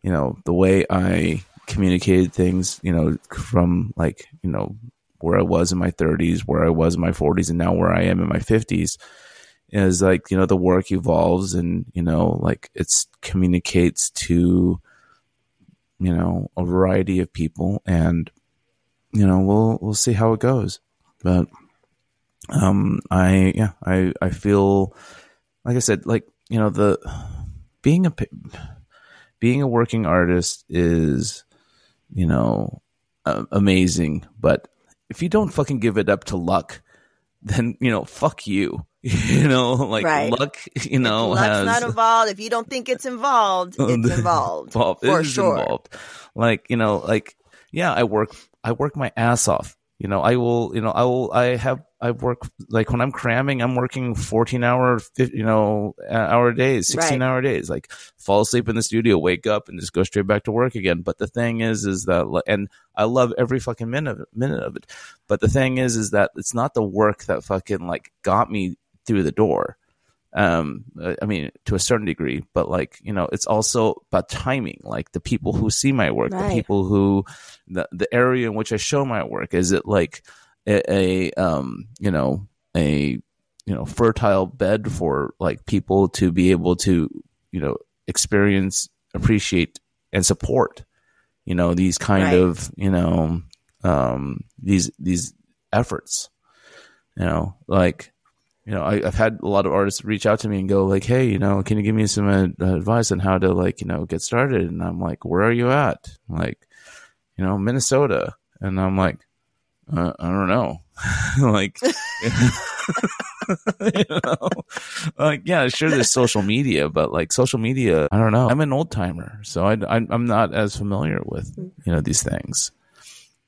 you know the way i communicated things you know from like you know where i was in my 30s where i was in my 40s and now where i am in my 50s is like you know the work evolves and you know like it's communicates to you know a variety of people and you know we'll we'll see how it goes. But um i yeah i i feel like i said like you know the being a being a working artist is you know uh, amazing but if you don't fucking give it up to luck then you know fuck you you know like Right. luck you know luck's has not involved. If you don't think it's involved, it's involved involved. For sure. involved. Like you know, like yeah, I work. I work my ass off. You know, I will. You know, I will. I have. I work like when I'm cramming, I'm working 14 hour, you know, hour days, 16 Right. hour days. Like fall asleep in the studio, wake up, and just go straight back to work again. But the thing is, is that and I love every fucking minute of it, minute of it. But the thing is, is that it's not the work that fucking like got me through the door. Um, I mean, to a certain degree, but like you know, it's also about timing. Like the people who see my work, the people who, the the area in which I show my work. Is it like a, a um, you know, a you know, fertile bed for like people to be able to, you know, experience, appreciate, and support, you know, these kind Right. of, you know, um, these these efforts, you know, like, you know, I, I've had a lot of artists reach out to me and go like, "Hey, you know, can you give me some ad- advice on how to like, you know, get started?" And I'm like, "Where are you at?" Like, you know, Minnesota, and I'm like, uh, I don't know, like. you know, like yeah, sure. There's social media, but like social media, I don't know. I'm an old timer, so I, I I'm not as familiar with you know these things.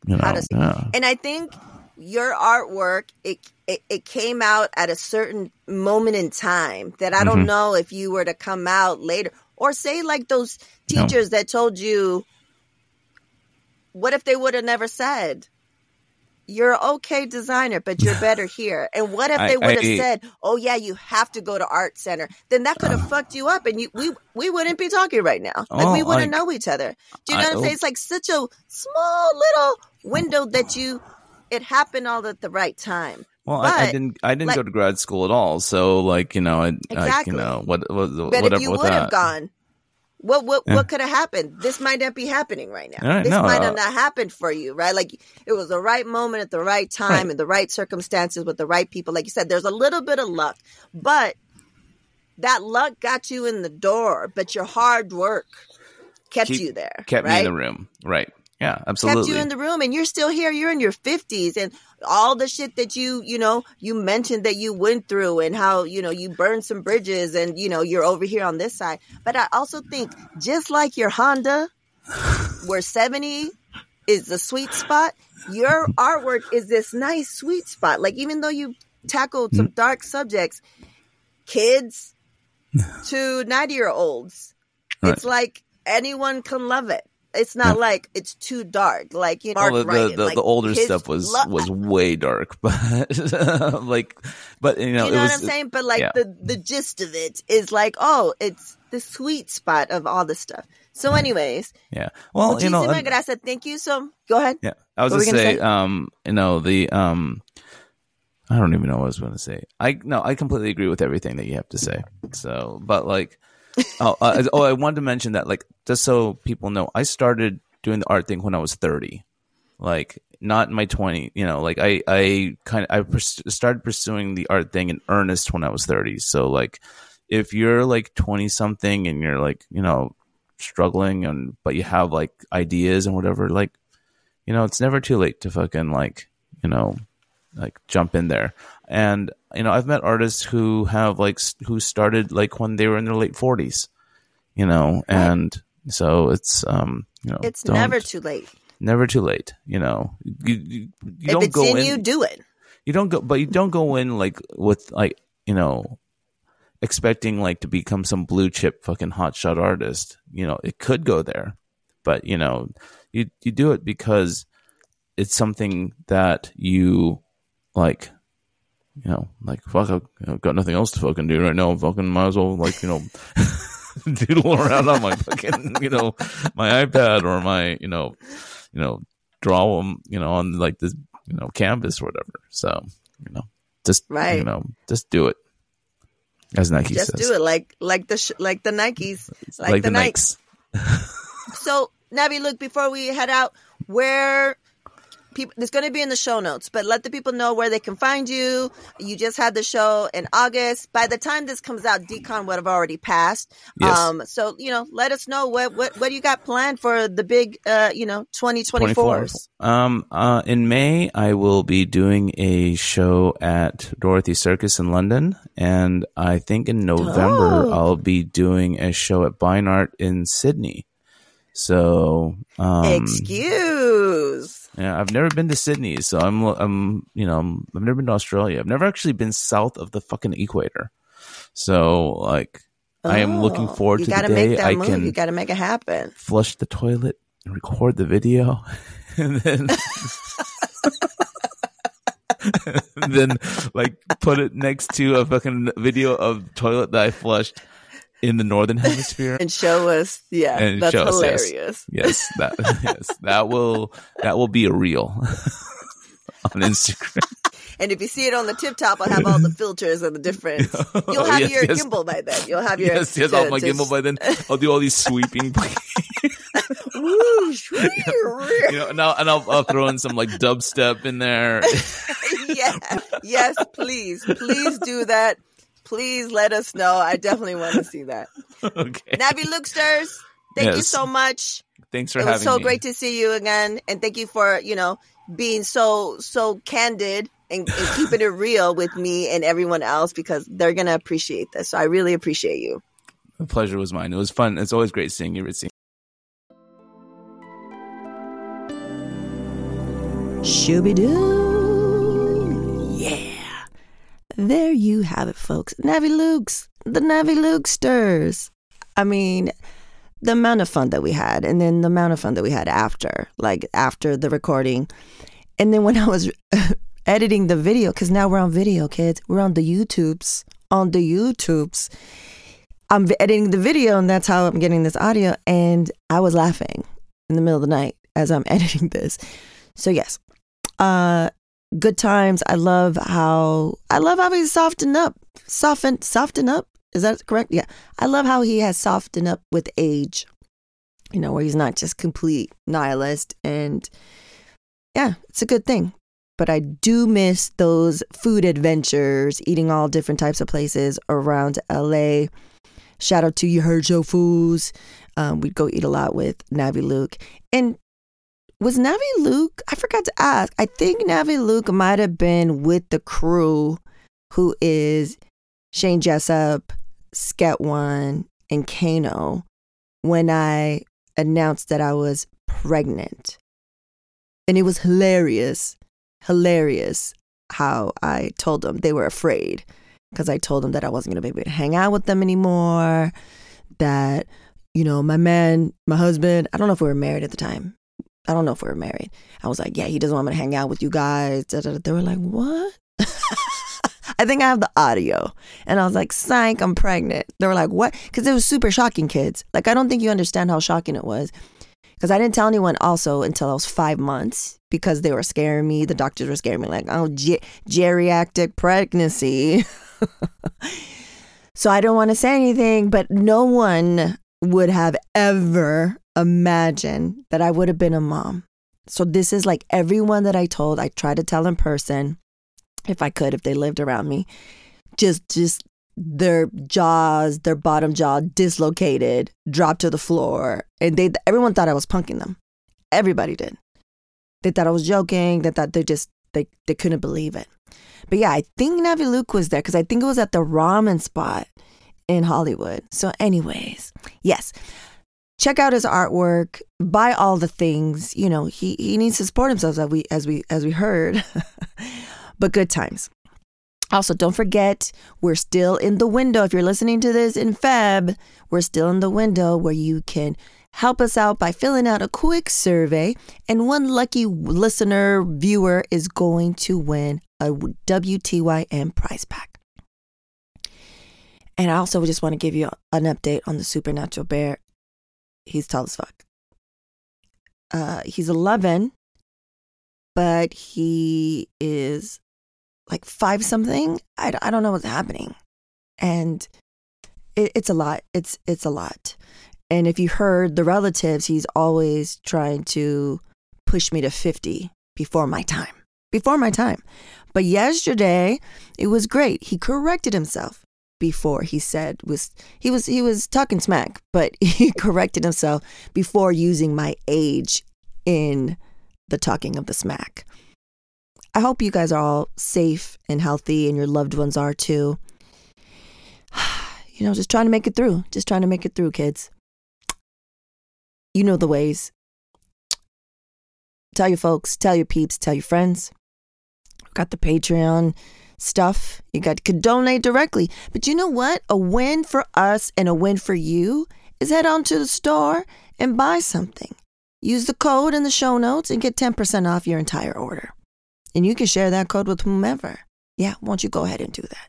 You know, does- yeah. And I think your artwork it, it it came out at a certain moment in time that I don't Mhm. know if you were to come out later or say like those No. teachers that told you what if they would have never said you're okay designer, but you're better here. And what if they would have said, "Oh yeah, you have to go to art center"? Then that could have uh-huh. fucked you up, and you we we wouldn't be talking right now. Like Oh, we wouldn't like- know each other. Do you know I- what I'm saying? Oh it's like such a small little window that you. It happened all at the right time. Well, I, I didn't. I didn't like- go to grad school at all. So, like, you know, I, Exactly. you know, what, what But whatever if you would have gone, what what Yeah. what could have happened? This might not be happening right now. Right, this no, might uh, have not happened for you, right? Like it was the right moment at the right time Right. and the right circumstances with the right people. Like you said, there's a little bit of luck, but that luck got you in the door. But your hard work kept Keep- you there. kept right? me in the room. Right. Yeah. Absolutely. kept you in the room and you're still here. You're in your 50s and all the shit that you you know you mentioned that you went through and how you know you burned some bridges and you know you're over here on this side. But i also think just like your honda where 70 is the sweet spot your artwork is this nice sweet spot. Like even though you tackled some mm. dark subjects kids to 90 year olds it's like anyone can love it it's not like it's too dark like you know Well, the, the, Ryan, the, like, the older stuff was lo- was way dark, but like, but you know, you know it was, what I'm saying? But like yeah. the the gist of it is like, oh, it's the sweet spot of all this stuff. So, anyways, yeah. Well, you know, gracias. Thank you. So, go ahead. Yeah, I was What gonna we gonna say, say? um, you know, the um, I don't even know what I was going to say. I no, I completely agree with everything that you have to say. So, but like, oh, uh, oh, I wanted to mention that, like, just so people know, I started doing the art thing when I was thirty, like not in my twenty. You know, like I I kind of I pers- started pursuing the art thing in earnest when I was thirty. So, like, if you're like twenty something and you're like, you know, struggling and but you have like ideas and whatever, like you know, it's never too late to fucking like, you know, like jump in there. And you know, I've met artists who have like who started like when they were in their late forties, you know, and so it's um, you know, It's never too late. never too late. You know, you, you, you don't go in, in, you, do it. you don't go, but you don't go in like with like you know, expecting like to become some blue chip fucking hotshot artist. You know, it could go there, but you know, you you do it because it's something that you like. You know, like fuck, I've I've got nothing else to fucking do right now. Fucking might as well like you know. doodle around on my fucking, you know, my iPad or my, you know, you know, draw them, you know, on like this, you know, canvas or whatever. So, you know, just, Right. you know, just do it. As Nike says. Just says. do it like like the sh- like the Nikes, like, Like, the, the Nikes. Nikes. So, Navi Luke before we head out, where people it's going to be in the show notes, but let the people know where they can find you. You just had the show in August. By the time this comes out, DCon would have already passed. Yes. Um, so you know, let us know what what what you got planned for the big uh you know twenty twenty 24. fours. Um, uh, in May, I will be doing a show at Dorothy Circus in London, and I think in November Oh. I'll be doing a show at Beinart in Sydney. So, um, Excuse. Yeah, I've never been to Sydney, so I'm I'm you know I'm, I've never been to Australia. I've never actually been south of the fucking equator. So like I am looking Oh, forward you to the day make that I move. can You gotta make it happen. flush the toilet, record the video, and then and then like put it next to a fucking video of toilet that I flushed in the northern hemisphere. And show us, yeah, And that's show us, yes. hilarious. Yes, that yes, that will that will be a reel on Instagram. And if you see it on the tip top, I'll have all the filters and the different. Oh, You'll have Yes, your yes. gimbal by then. You'll have your yes, yes, to- off my to- gimbal by then. I'll do all these sweeping, Whoosh, you know, and I'll, and I'll, I'll throw in some like dubstep in there. yeah, yes, please, please do that. Please let us know. I definitely want to see that. okay. Navi Looksters, thank you so much. Thanks for having. it was so me. great to see you again, and thank you for you know being so so candid and, and keeping it real with me and everyone else because they're gonna appreciate this. So I really appreciate you. The pleasure was mine. It was fun. It's always great seeing you, Ritzy. Shooby doo. There you have it, folks. Navi Lukes, the Navi Lukesters. I mean, the amount of fun that we had, and then the amount of fun that we had after, like after the recording. And then when I was editing the video, because now we're on video, kids. We're on the YouTubes. On the YouTubes. I'm editing the video, and that's how I'm getting this audio. And I was laughing in the middle of the night as I'm editing this. So, yes, uh good times. I love how i love how he's softened up. Soften soften up? Is that correct? Yeah. I love how he has softened up with age you know where he's not just complete nihilist and yeah it's a good thing. But i do miss those food adventures eating all different types of places around la shout out to you your fools um, we'd go eat a lot with navi luke. And was Navi Luke? I forgot to ask. I think Navi Luke might have been with the crew who is Shane Jessup, Sket One, and Kano when I announced that I was pregnant. And it was hilarious, hilarious how I told them they were afraid because I told them that I wasn't going to be able to hang out with them anymore. That, you know, my man, my husband, I don't know if we were married at the time. I don't know if we were married. I was like, yeah, he doesn't want me to hang out with you guys. They were like, what? I think I have the audio. And I was like, psych, I'm pregnant. They were like, what? Because it was super shocking, kids. Like, I don't think you understand how shocking it was. Because I didn't tell anyone also until I was five months because they were scaring me. The doctors were scaring me, like, oh, ge- geriatric pregnancy. so I don't want to say anything, but no one would have ever imagined that I would have been a mom. So this is like everyone that I told, I tried to tell in person if I could, if they lived around me. Just just their jaws, their bottom jaw dislocated, dropped to the floor. And they everyone thought I was punking them. Everybody did. They thought I was joking. They thought they just they, they couldn't believe it. But yeah, I think Navi Luke was there because I think it was at the ramen spot in Hollywood. So, anyways, yes. Check out his artwork, buy all the things. You know, he, he needs to support himself as we as we as we heard. but good times. Also, don't forget, we're still in the window. If you're listening to this in Feb, we're still in the window where you can help us out by filling out a quick survey. And one lucky listener, viewer, is going to win a WTYM prize pack. And I also just want to give you an update on the supernatural bear. He's tall as fuck. Uh, he's 11, but he is like five something. I, I don't know what's happening. And it, it's a lot. It's it's a lot. And if you heard the relatives, he's always trying to push me to 50 before my time. Before my time. But yesterday, it was great. He corrected himself before he said was he was he was talking smack, but he corrected himself before using my age in the talking of the smack. I hope you guys are all safe and healthy and your loved ones are too. You know, just trying to make it through. Just trying to make it through, kids. You know the ways. tell your folks, tell your peeps, tell your friends. We've got the Patreon stuff. You got could donate directly. But you know what? A win for us and a win for you is head on to the store and buy something. Use the code in the show notes and get 10% off your entire order. And you can share that code with whomever. Yeah, won't you go ahead and do that?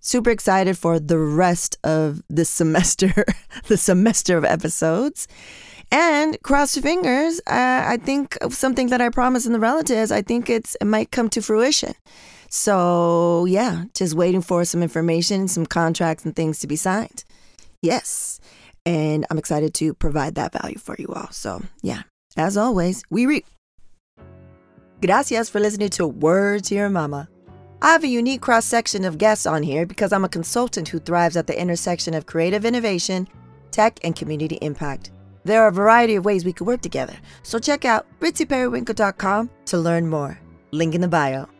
Super excited for the rest of this semester, the semester of episodes. And cross fingers. Uh, I think something that I promised in the relatives, I think it's it might come to fruition. So, yeah, just waiting for some information, some contracts and things to be signed. Yes. And I'm excited to provide that value for you all. So, yeah, as always, we reap. Gracias for listening to Word to Your Mama. I have a unique cross section of guests on here because I'm a consultant who thrives at the intersection of creative innovation, tech, and community impact. There are a variety of ways we could work together, so check out ritzyperiwinkle.com to learn more. Link in the bio.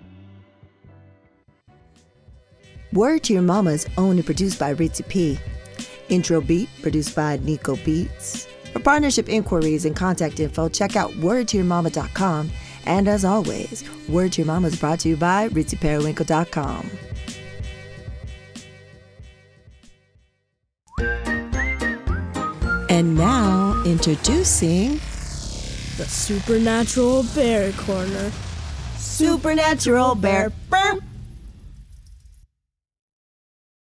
Word to Your Mama is owned and produced by Ritzy P. Intro beat produced by Nico Beats. For partnership inquiries and contact info, check out wordtoyourmama.com. And as always, Word to Your Mama is brought to you by ritzyperiwinkle.com. And now, introducing The Supernatural Bear Corner. Supernatural Bear. Burp.